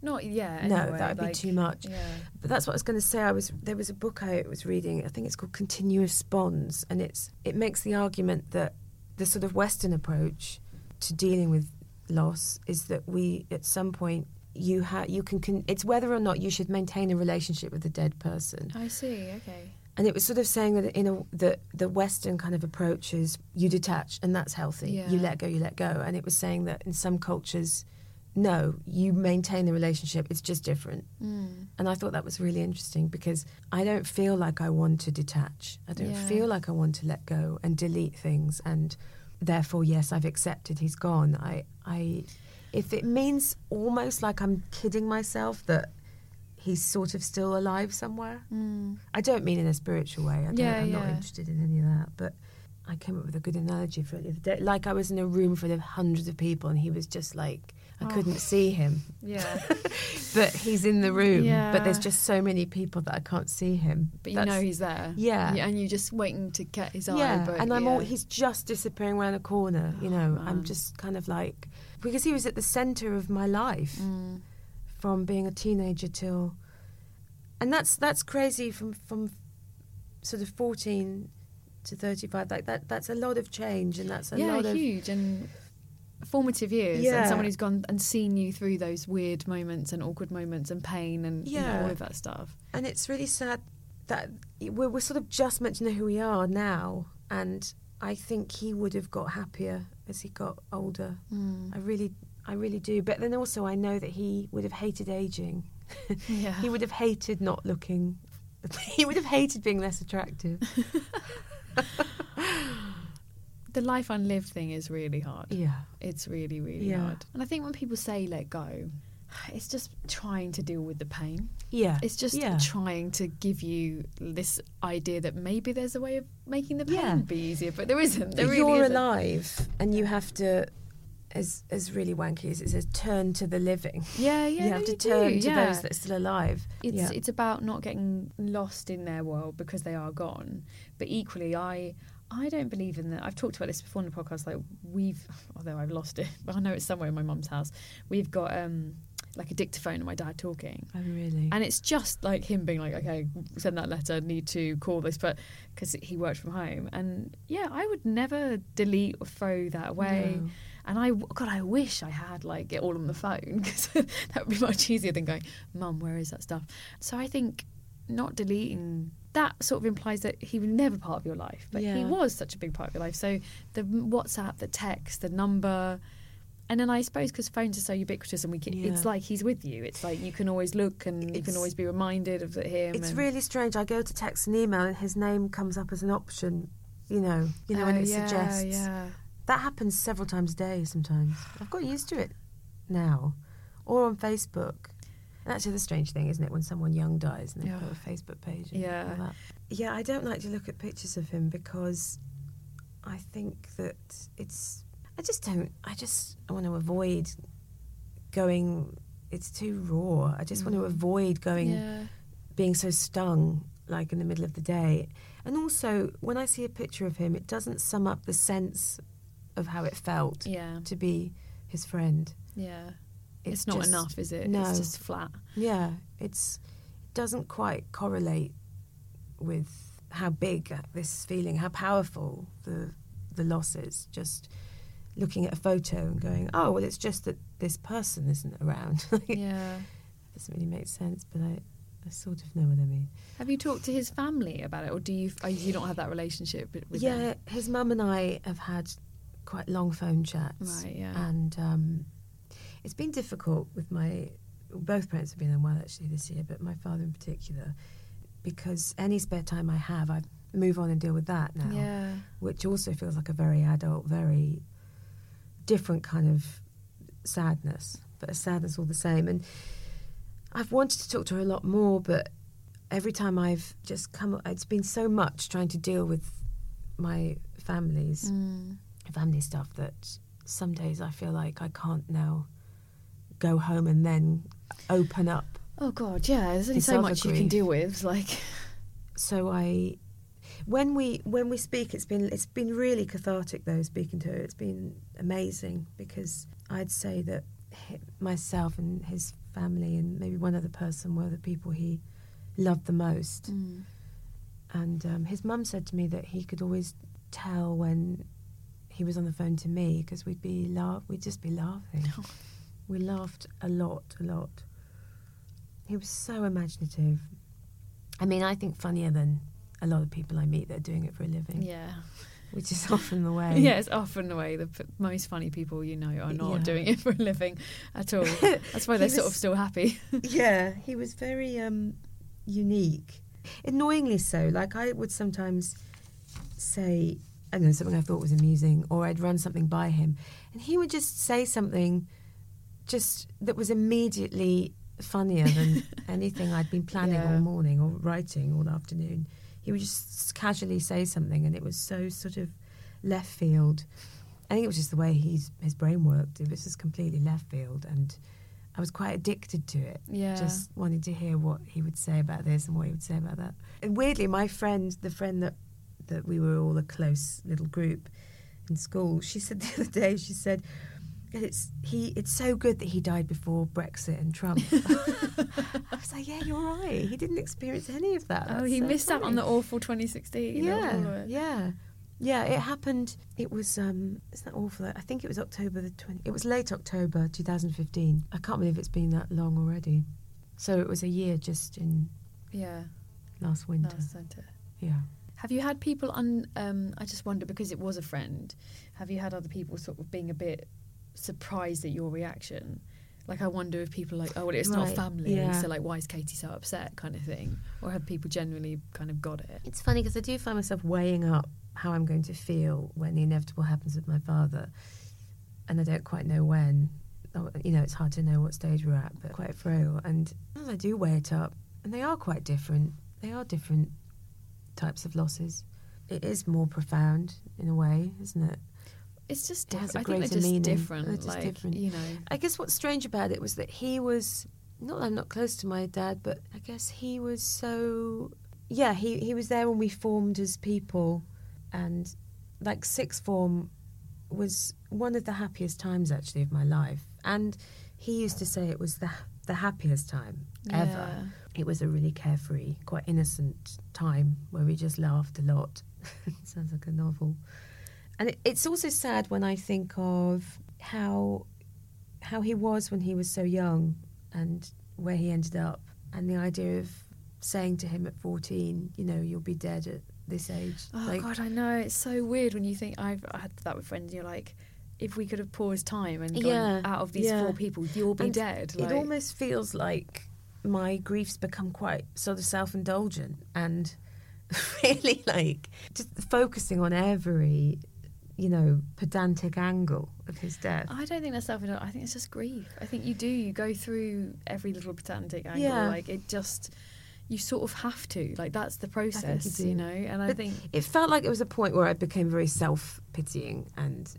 Not yeah. no, anyway, that would like, be too much. Yeah. But that's what I was going to say. I was there was a book I was reading. I think it's called Continuous Bonds, and it's it makes the argument that the sort of Western approach to dealing with loss is that we at some point you have you can con- it's whether or not you should maintain a relationship with a dead person. I see. Okay. And it was sort of saying that in a the the Western kind of approach is you detach and that's healthy. Yeah. You let go, you let go. And it was saying that in some cultures, no, you maintain the relationship. It's just different. Mm. And I thought that was really interesting because I don't feel like I want to detach. I don't Yeah. feel like I want to let go and delete things. And therefore, yes, I've accepted he's gone. I, I, if it means almost like I'm kidding myself that he's sort of still alive somewhere. I don't mean in a spiritual way. I don't, Mm. Yeah, I'm not interested in any of that. But I came up with a good analogy for it the other day. Like I was in a room full of hundreds of people, and he was just like I couldn't see him, Yeah. but he's in the room. Yeah. But there's just so many people that I can't see him. But you That's- know he's there. Yeah. And you're just waiting to get his eye. yeah, But and I'm yeah. all he's just disappearing around a corner. You know, I'm just kind of like because he was at the center of my life Mm. from being a teenager till, and that's that's crazy from from sort of 14 to 35. Like that that's a lot of change, and that's a yeah, lot of huge and formative years. Yeah. And someone who's gone and seen you through those weird moments and awkward moments and pain and you know, all of that stuff. and it's really sad that we're, we're sort of just meant to know who we are now and i think he would have got happier as he got older hmm. i really i really do but then also i know that he would have hated aging Yeah. he would have hated not looking he would have hated being less attractive The life unlived thing is really hard. yeah It's really, really Yeah. hard. And I think when people say let go, it's just trying to deal with the pain. yeah It's just yeah trying to give you this idea that maybe there's a way of making the pain Yeah. be easier, but there isn't. There really you're isn't. alive and you have to as is really wanky. Is it says turn to the living. Yeah, yeah. you have to you do, turn to yeah. those that are still alive. It's yeah. it's about not getting lost in their world because they are gone. But equally, I I don't believe in that. I've talked about this before in the podcast. Like we've, although I've lost it, but I know it's somewhere in my mum's house. We've got um like a dictaphone of my dad talking. Oh, really? And it's just like him being like, okay, send that letter, need to call this, but because he worked from home. And yeah, I would never delete or throw that away. No. And I, God, I wish I had like it all on the phone because that would be much easier than going, Mum, where is that stuff? So I think not deleting that sort of implies that he was never part of your life, but he was such a big part of your life. So the WhatsApp, the text, the number, and then I suppose because phones are so ubiquitous and we can, it's like he's with you. It's like you can always look and you can always be reminded of that him. It's and- really strange. I go to text and email, and his name comes up as an option. You know, you know, when Oh, it yeah, suggests. yeah. That happens several times a day. Sometimes I've got used to it now, or on Facebook. And actually, the strange thing, isn't it, when someone young dies and they Yeah. put a Facebook page. And Yeah. all that. Yeah, I don't like to look at pictures of him because I think that it's. I just don't. I just I want to avoid going. It's too raw. I just want to avoid going Mm. Yeah. being so stung like in the middle of the day. And also, when I see a picture of him, it doesn't sum up the sense of how it felt Yeah. to be his friend. Yeah. It's It's, not just- enough, is it? no. It's just flat. Yeah, it's it doesn't quite correlate with how big this feeling, how powerful the the loss is. Just looking at a photo and going, "Oh, well, it's just that this person isn't around." it Yeah. doesn't really make sense, but I, I sort of know what I mean. Have you talked to his family about it, or do you? Or you not have that relationship with with yeah, them? his mum and I have had quite long phone chats. Right, yeah. And um, it's been difficult with my. Both parents have been unwell actually this year, but my father in particular, because any spare time I have, I move on and deal with that now. Yeah. Which also feels like a very adult, very different kind of sadness, but a sadness all the same. And I've wanted to talk to her a lot more, but every time I've just come, it's been so much trying to deal with my family's Mm. family stuff that some days I feel like I can't now go home and then open up. Oh God, yeah. There's only so much you can grief. deal with. Like, So I, when we when we speak, it's been it's been really cathartic though speaking to her. It's been amazing because I'd say that myself and his family and maybe one other person were the people he loved the most. And um, his mum said to me that he could always tell when he was on the phone to me because we'd be laugh we'd just be laughing. we laughed a lot, a lot. He was so imaginative. I mean, I think funnier than a lot of people I meet that are doing it for a living, yeah. which is often the way. Yeah, it's often the way the p- most funny people you know are not Yeah. doing it for a living at all. That's why they're He sort of still happy. yeah, he was very um, unique. Annoyingly so. Like I would sometimes say, I don't know, something I thought was amusing, or I'd run something by him, and he would just say something just that was immediately funnier than anything I'd been planning Yeah. all morning or writing all afternoon. He would just casually say something, and it was so sort of left field. I think it was just the way he's, his brain worked. It was just completely left field, and I was quite addicted to it. Yeah. Just wanted to hear what he would say about this and what he would say about that. And weirdly, my friend, the friend that that we were all a close little group in school, she said the other day, she said, "It's he. It's so good that he died before Brexit and Trump." I was like, "Yeah, you're right. He didn't experience any of that." oh, he so missed out on the awful 2016. Yeah, all of it. yeah, yeah. It happened. It was. um Isn't that awful? I think it was October the twenty. It was late October, 2015. I can't believe it's been that long already. So it was a year just in Yeah. last winter. Last centre. Yeah. Have you had people on? Um, I just wonder because it was a friend. Have you had other people sort of being a bit surprised at your reaction? Like, I wonder if people are like, oh, well, it's not Right, family, yeah. so like, why is Katy so upset, kind of thing, or have people genuinely kind of got it? It's funny because I do find myself weighing up how I'm going to feel when the inevitable happens with my father, and I don't quite know when. Oh, You know, it's hard to know what stage we're at, but quite frail. And I do weigh it up, and they are quite different. They are different types of losses. It is more profound in a way, isn't it? It's just It has different. a I think they're just meaning. different. They're just like different. you know. I guess what's strange about it was that he was not that I'm not close to my dad, but I guess he was so yeah, he, he was there when we formed as people and like sixth form was one of the happiest times actually of my life. And he used to say it was the the happiest time ever. Yeah. It was a really carefree, quite innocent time where we just laughed a lot. Sounds like a novel. And it's also sad when I think of how how he was when he was so young and where he ended up, and the idea of saying to him at fourteen, you know, you'll be dead at this age. Oh Like, God, I know it's so weird when you think I've I had that with friends. You're like, if we could have paused time and gone Yeah, out of these yeah. four people, you'll be And dead. It almost feels like my grief's become quite sort of self-indulgent and really like just focusing on every, you know, pedantic angle of his death. I don't think that's self I think it's just grief. I think you do. You go through every little pedantic angle. Yeah. Like it just, you sort of have to. Like that's the process, do. you, know. And I think it felt like it was a point where I became very self-pitying and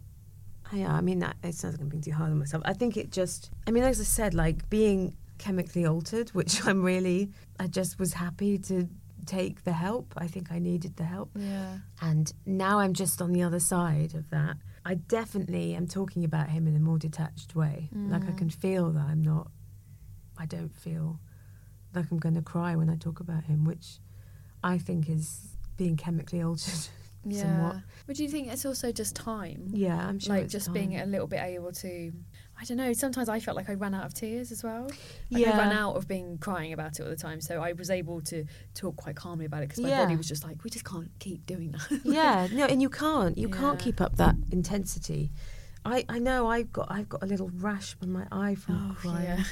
oh yeah, I mean that it sounds like I'm being too hard on myself. I think it just I mean as I said like being chemically altered, which I'm really I just was happy to take the help. I think I needed the help. yeah, And now I'm just on the other side of that. I definitely am talking about him in a more detached way. Like I mm. can feel that I'm not I don't feel like I'm going to cry when I talk about him, which I think is being chemically altered yeah. somewhat. But do you think it's also just time? Yeah, I'm sure. like just time. being a little bit able to I don't know sometimes I felt like I ran out of tears as well like Yeah. I ran out of being crying about it all the time so I was able to talk quite calmly about it because my Yeah. body was just like we just can't keep doing that yeah, no, and you can't. You can't keep up that intensity. I, I know I've got I've got a little rash on my eye from Oh, crying. yeah.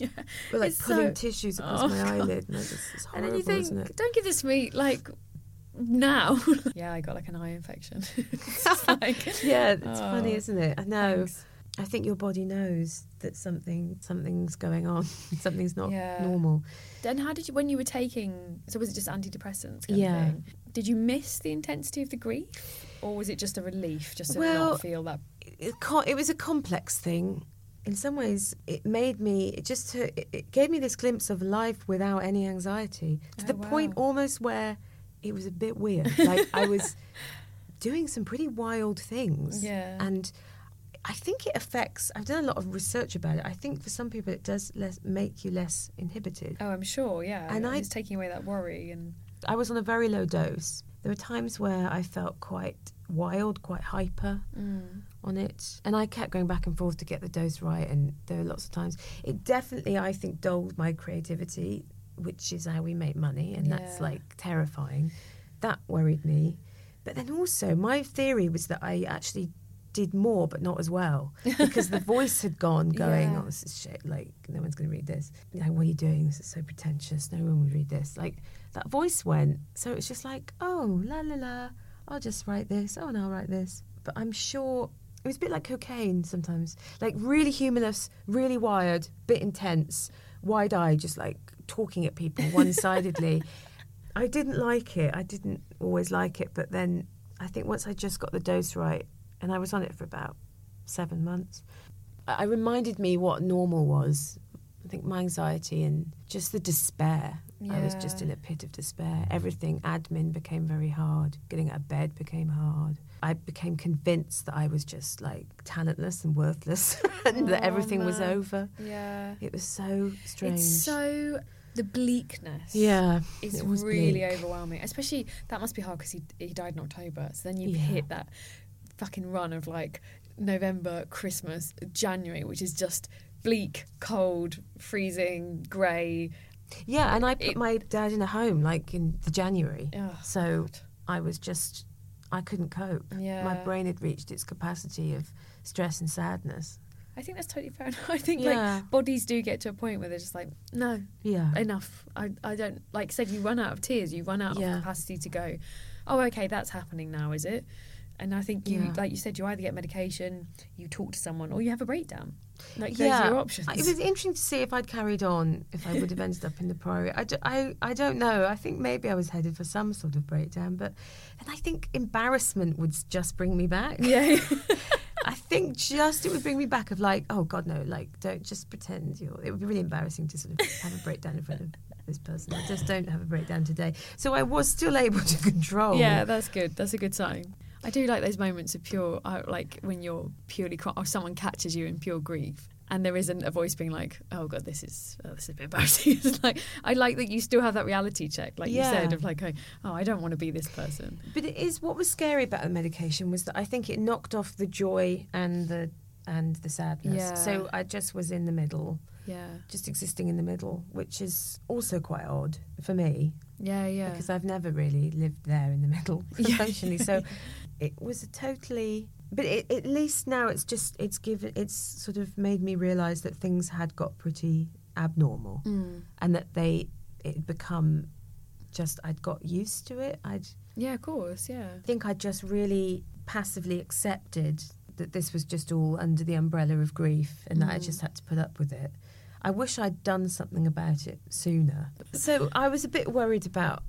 yeah. But like It's pulling so- tissues oh, across Oh, my God. eyelid, and I just, it's and then you think don't give this to me like now yeah I got like an eye infection It's like, Yeah, it's funny, Oh, isn't it? I know. thanks. I think your body knows that something something's going on. something's not Yeah. normal. then how did you when you were taking so was it just antidepressants Yeah. did you miss the intensity of the grief or was it just a relief just to Well, not feel that It, it was a complex thing. In some ways, it made me. It just it, it gave me this glimpse of life without any anxiety to Oh, the point almost where it was a bit weird. Like I was doing some pretty wild things. Yeah. And I think it affects. I've done a lot of research about it. I think for some people, it does less, make you less inhibited. oh I'm sure yeah And I- it's taking away that worry and I was on a very low dose. There were times where I felt quite wild, quite hyper mm. on it. And I kept going back and forth to get the dose right. And there were lots of times. It definitely, I think, dulled my creativity, which is how we make money. And that's like terrifying. That worried me. But then also, my theory was that I actually did more but not as well. Because the voice had gone going Yeah. oh this is shit. Like no one's going to read this. Like what are you doing? This is so pretentious. No one will read this. Like that voice went. So it's just like oh la la la. I'll just write this. Oh and I'll write this. But I'm sure it was a bit like cocaine sometimes. Like really humorless really wired bit intense wide eyed just like talking at people one-sidedly. I didn't like it. I didn't always like it. But then I think once I just got the dose right and I was on it for about seven months. Uh, I I reminded me what normal was. I think my anxiety and just the despair. I was just in a pit of despair. Everything, admin became very hard. Getting out of bed became hard. I became convinced that I was just like talentless and worthless and that Oh, everything was over. yeah It was so strange. It's so the bleakness. Yeah, is it was really bleak. overwhelming. Especially that must be hard because he he died in October. So then you've Yeah. hit that fucking run of like November, Christmas, January, which is just bleak, cold, freezing, grey. Yeah, and I put It- my dad in a home like in the January. Oh, so God. I was just, I couldn't cope. Yeah. My brain had reached its capacity of stress and sadness. I think that's totally fair. I think Yeah. like bodies do get to a point where they're just like, no, Yeah. enough. I, I don't like said you run out of tears, you run out Yeah. of capacity to go, oh okay, that's happening now, is it? And I think you, Yeah. like you said, you either get medication, you talk to someone, or you have a breakdown. Like those are your options. It was interesting to see if I'd carried on, if I would have ended up in the Priory. I, don't know. I think maybe I was headed for some sort of breakdown, but and I think embarrassment would just bring me back. Yeah. I think just it would bring me back of like, oh God, no, like don't just pretend you're. It would be really embarrassing to sort of have a breakdown in front of this person. I just don't have a breakdown today. So I was still able to control. Yeah, that's good. That's a good sign. I do like those moments of pure, uh, like when you're purely, or someone catches you in pure grief, and there isn't a voice being like, "Oh God, this is oh, this is a bit embarrassing." it's like I like that you still have that reality check, like you said, of like, "Oh, I don't want to be this person." But it is what was scary about the medication was that I think it knocked off the joy and the and the sadness. Yeah. So I just was in the middle, Yeah, just existing in the middle, which is also quite odd for me yeah, yeah. because I've never really lived there in the middle emotionally. So it was a totally. But it, at least now it's just it's given it's sort of made me realise that things had got pretty abnormal, Mm. and that they it had become just I'd got used to it. I'd Yeah, of course. Yeah. I think I just really passively accepted that this was just all under the umbrella of grief and that I just had to put up with it. I wish I'd done something about it sooner. So I was a bit worried about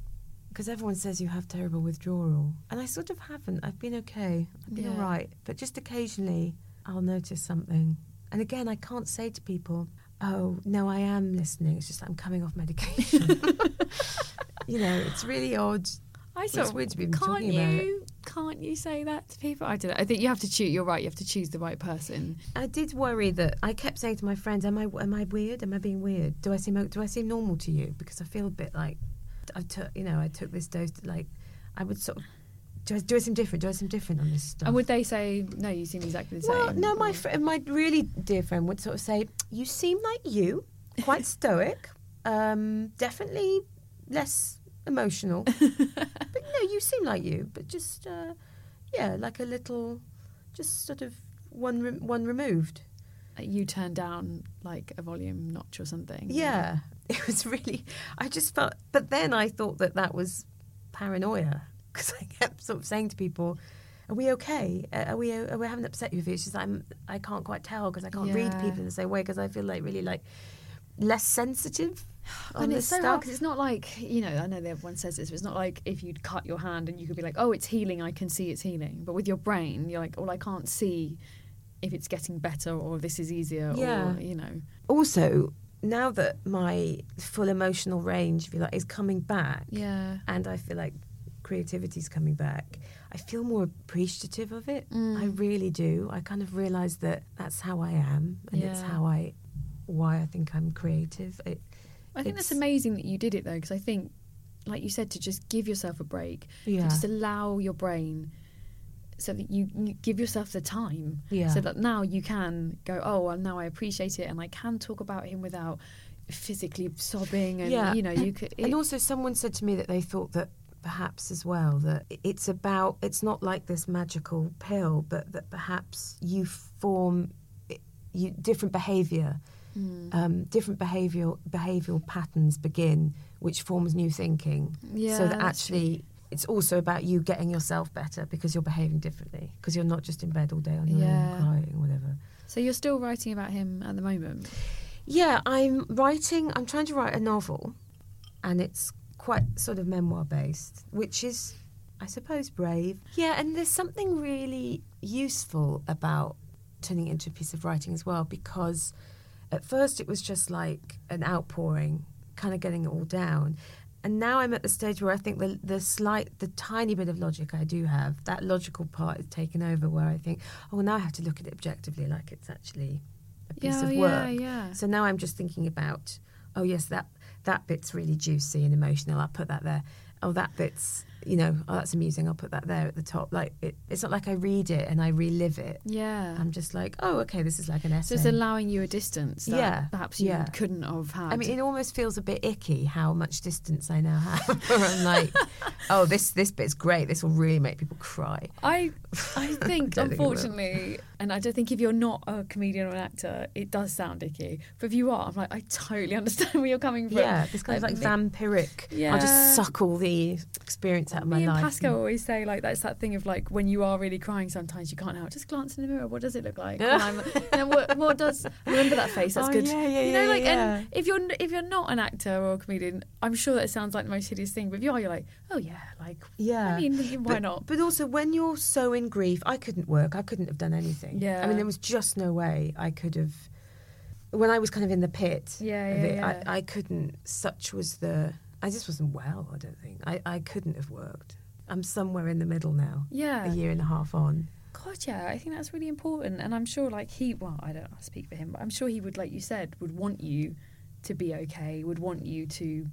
because everyone says you have terrible withdrawal, and I sort of haven't. I've been okay. I've been Yeah. all right, but just occasionally I'll notice something. And again, I can't say to people, "Oh, no, I am listening." It's just I'm coming off medication. you know, it's really odd. I It's sort of, weird to be can't talking about it. you can't you say that to people? I don't know. I think you have to choose. You're right. You have to choose the right person. I did worry that I kept saying to my friends, "Am I am I weird? Am I being weird? Do I seem do I seem normal to you?" Because I feel a bit like I took you know I took this dose like I would sort of do do seem different? Do seem different on this stuff? And would they say no? You seem exactly the same. well, no, my fr- my really dear friend would sort of say, "You seem like you, quite stoic, um, definitely less emotional, but no, you seem like you, but just uh, yeah, like a little, just sort of one re- one removed." you turn down like a volume notch or something. Yeah, it was really. I just felt, but then I thought that that was paranoia because I kept sort of saying to people, "Are we okay? Uh, Are we? Are we haven't upset you?" It's just I'm. I can't quite tell because I can't read people in the same way because I feel like really like less sensitive on And this it's so hard stuff. because it's not like you know. I know that everyone says this, but it's not like if you'd cut your hand and you could be like, "Oh, it's healing. I can see it's healing." But with your brain, you're like, "Well, I can't see if it's getting better or if this is easier." Yeah. Or, you know. also, now that my full emotional range, if you like, is coming back, Yeah. and I feel like creativity is coming back. I feel more appreciative of it. Mm. I really do. I kind of realise that that's how I am, and it's how I, why I think I'm creative. It, I think that's amazing that you did it though, because I think, like you said, to just give yourself a break, to Yeah. just allow your brain, so that you, you give yourself the time, Yeah. so that now you can go, oh, well, now I appreciate it, and I can talk about him without physically sobbing, and yeah, you know, you could. and also, someone said to me that they thought that perhaps as well that it's about. It's not like this magical pill, but that perhaps you form you different behaviour. Hmm. Um, different behavioural behavioural patterns begin, which forms new thinking. Yeah, so that actually, it's also about you getting yourself better because you're behaving differently because you're not just in bed all day on your Yeah. own crying or whatever. so you're still writing about him at the moment. Yeah, I'm writing. I'm trying to write a novel, and it's quite sort of memoir based, which is, I suppose, brave. Yeah, and there's something really useful about turning it into a piece of writing as well, because at first it was just like an outpouring, kind of getting it all down. And now I'm at the stage where I think the the slight, the tiny bit of logic I do have, that logical part is taken over. Where I think, oh, well, now I have to look at it objectively, like it's actually a piece Yeah, of yeah, work. yeah. So now I'm just thinking about, oh yes, that that bit's really juicy and emotional. I'll put that there. Oh, that bit's, you know, oh that's amusing. I'll put that there at the top. Like it, it's not like I read it and I relive it. Yeah. I'm just like, oh, okay, this is like an essay. so it's allowing you a distance that Yeah, perhaps you yeah. couldn't have had. I mean, it almost feels a bit icky how much distance I now have. I'm like, oh, this this bit's great. This will really make people cry. I I think think unfortunately, and I don't think if you're not a comedian or an actor, it does sound icky. But if you are, I'm like, I totally understand where you're coming from. Yeah, this kind of like vampiric. Yeah. I'll just suck all the experiences out of my Me and life. Pascal always say like that's that thing of like when you are really crying, sometimes you can't help. Just glance in the mirror. What does it look like? And I'm, and what, what does? Remember that face. That's Oh, good. yeah, yeah, you know, yeah, like yeah. and if you're if you're not an actor or a comedian, I'm sure that sounds like the most hideous thing. But if you are, you're like, oh yeah, like Yeah. I mean, why but, not? But also, when you're so in grief, I couldn't work. I couldn't have done anything. Yeah. I mean, there was just no way I could have. When I was kind of in the pit, Yeah, yeah, it, yeah. I, I couldn't. Such was the. I just wasn't well. I don't think I, I couldn't have worked. I'm somewhere in the middle now. Yeah. a year and a half on. God, yeah, I think that's really important. And I'm sure, like, he, well, I don't speak for him, but I'm sure he would, like you said, would want you to be okay, would want you to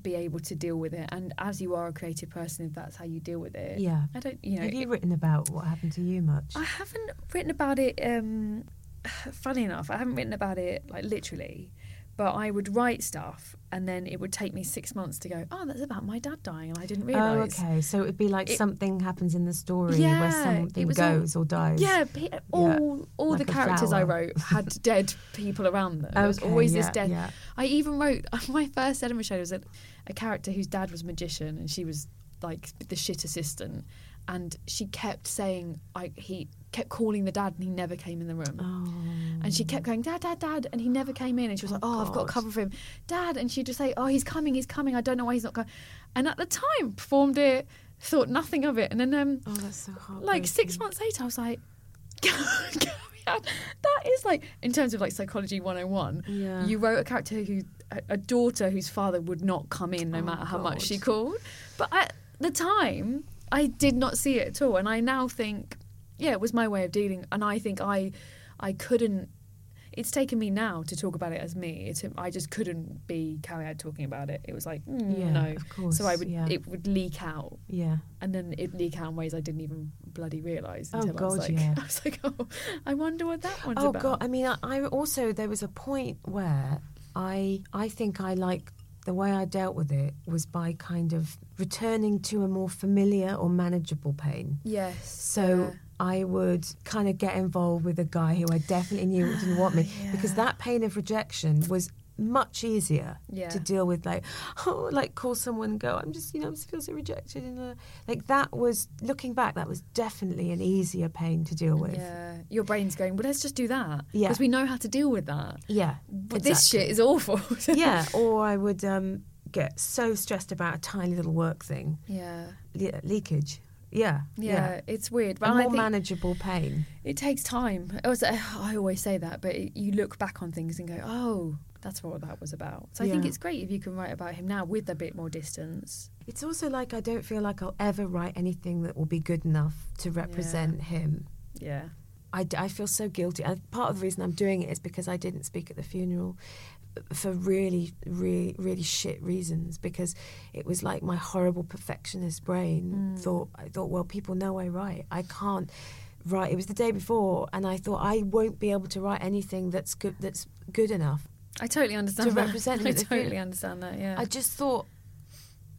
be able to deal with it. And as you are a creative person, if that's how you deal with it, Yeah. I don't, you know, Have you it- written about what happened to you much? I haven't written about it. Um, funny enough, I haven't written about it like literally, but I would write stuff, and then it would take me six months to go. Oh, that's about my dad dying, and I didn't realise. oh, okay. So it would be like It- something happens in the story where something was all- goes or dies. Yeah, all all like the characters I wrote had dead people around them. There was Okay, always this yeah, death. yeah. I even wrote my first Edinburgh show was a, a character whose dad was a magician, and she was like the shit assistant, and she kept saying I he kept calling the dad, and he never came in the room. Oh. And she kept going, Dad, Dad, Dad. And he never came in. And she was like, Oh, I've got a cover for him. Dad. And she'd just say, Oh, he's coming, he's coming. I don't know why he's not coming. And at the time, performed it, thought nothing of it. And then, um, Oh, that's so hard. like six months later, I was like, That is like, in terms of like psychology 101, Yeah. you wrote a character who, a, a daughter whose father would not come in no Oh, matter how much she called. But at the time, I did not see it at all. And I now think, yeah, it was my way of dealing. And I think I, I couldn't. It's taken me now to talk about it as me. It's, I just couldn't be out talking about it. It was like mm, Yeah, no, of course, so I would yeah. it would leak out, Yeah. and then it leak out in ways I didn't even bloody realise Oh, until I was God, like, yeah. I was like, oh, I wonder what that one's Oh about. god! I mean, I, I also there was a point where I I think I like the way I dealt with it was by kind of returning to a more familiar or manageable pain. yes, So I would kind of get involved with a guy who I definitely knew didn't want me because that pain of rejection was much easier Yeah. to deal with like oh like call someone and go I'm just you know I'm just feel so rejected and uh, like that was looking back that was definitely an easier pain to deal with yeah, your brain's going. Well, let's just do that. Yeah. because we know how to deal with that. yeah But this shit is awful. yeah, or I would um, get so stressed about a tiny little work thing, yeah, Le- leakage. Yeah, yeah, It's weird, but a I more manageable pain. it takes time. I, was, I always say that, but it, you look back on things and go, oh, that's what that was about. So I think it's great if you can write about him now with a bit more distance. It's also like I don't feel like I'll ever write anything that will be good enough to represent him. Yeah. I, I feel so guilty. And part of the reason I'm doing it is because I didn't speak at the funeral for really, really, really shit reasons. Because it was like my horrible perfectionist brain thought. I thought, well, people know I write. I can't write. It was the day before, and I thought I won't be able to write anything that's good. That's good enough. I totally understand To that. represent I totally understand that, yeah. I just thought,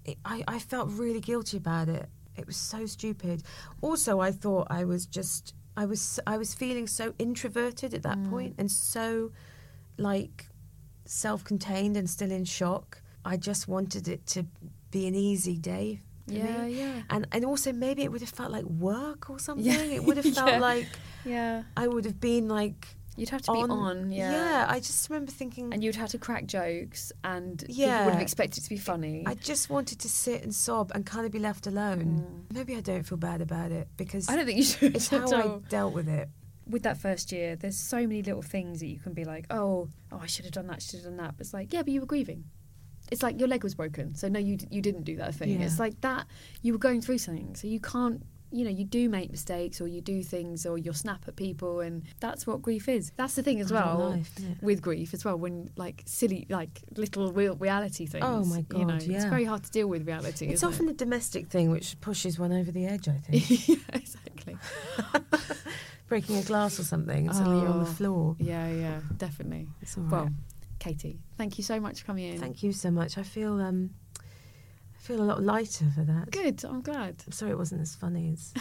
it, I, I felt really guilty about it. It was so stupid. Also, I thought I was just, I was, I was feeling so introverted at that Mm. point and so, like, self-contained and still in shock. I just wanted it to be an easy day. Yeah, me. yeah. And and also maybe it would have felt like work or something. Yeah, It would have felt yeah. like yeah. I would have been like You'd have to be on, yeah. Yeah, I just remember thinking And you'd have to crack jokes and people Yeah. would have expected it to be funny. I just wanted to sit and sob and kind of be left alone. Maybe I don't feel bad about it because Mm. I don't think you should it's how I dealt with it. With that first year, there's so many little things that you can be like, oh, oh, I should have done that, should have done that. But it's like, yeah, but you were grieving. It's like your leg was broken, so no, you d- you didn't do that thing. Yeah. It's like that you were going through something, so you can't. You know, you do make mistakes, or you do things, or you'll snap at people, and that's what grief is. That's the thing as well life, isn't with grief as well. When like silly, like little real reality things. Oh my You know, God, it's very hard to deal with reality. It's often it? a domestic thing which pushes one over the edge, I think. yeah, exactly. Breaking a glass or something, and suddenly you're on the Oh, floor. Yeah, yeah, definitely. Well. Katy, thank you so much for coming in. Thank you so much. I feel um, feel a lot lighter for that. Good. I'm glad. I'm sorry it wasn't as funny as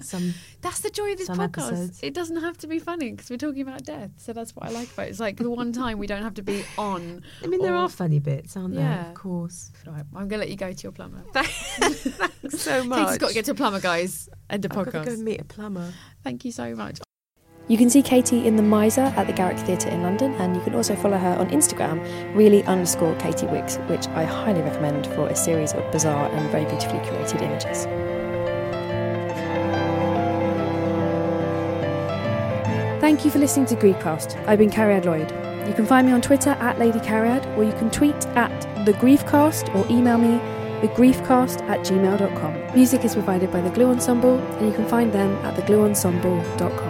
some. That's the joy of this podcast. episodes. It doesn't have to be funny because we're talking about death. So that's what I like about it. It's like the one time we don't have to be on. I mean, there are funny bits, aren't there? Yeah. Of course. Right, I'm going to let you go to your plumber. Thanks so much. Katy's got to get to a plumber, guys. End of I've got to go meet a plumber. Thank you so much. You can see Katy in The Miser at the Garrick Theatre in London, and you can also follow her on Instagram, really underscore Katy Wix, which I highly recommend for a series of bizarre and very beautifully curated images. Thank you for listening to Griefcast. I've been Cariad Lloyd. You can find me on Twitter at Lady Cariad, or you can tweet at The Griefcast or email me thegriefcast at gmail.com. Music is provided by The Glue Ensemble, and you can find them at theglueensemble.com.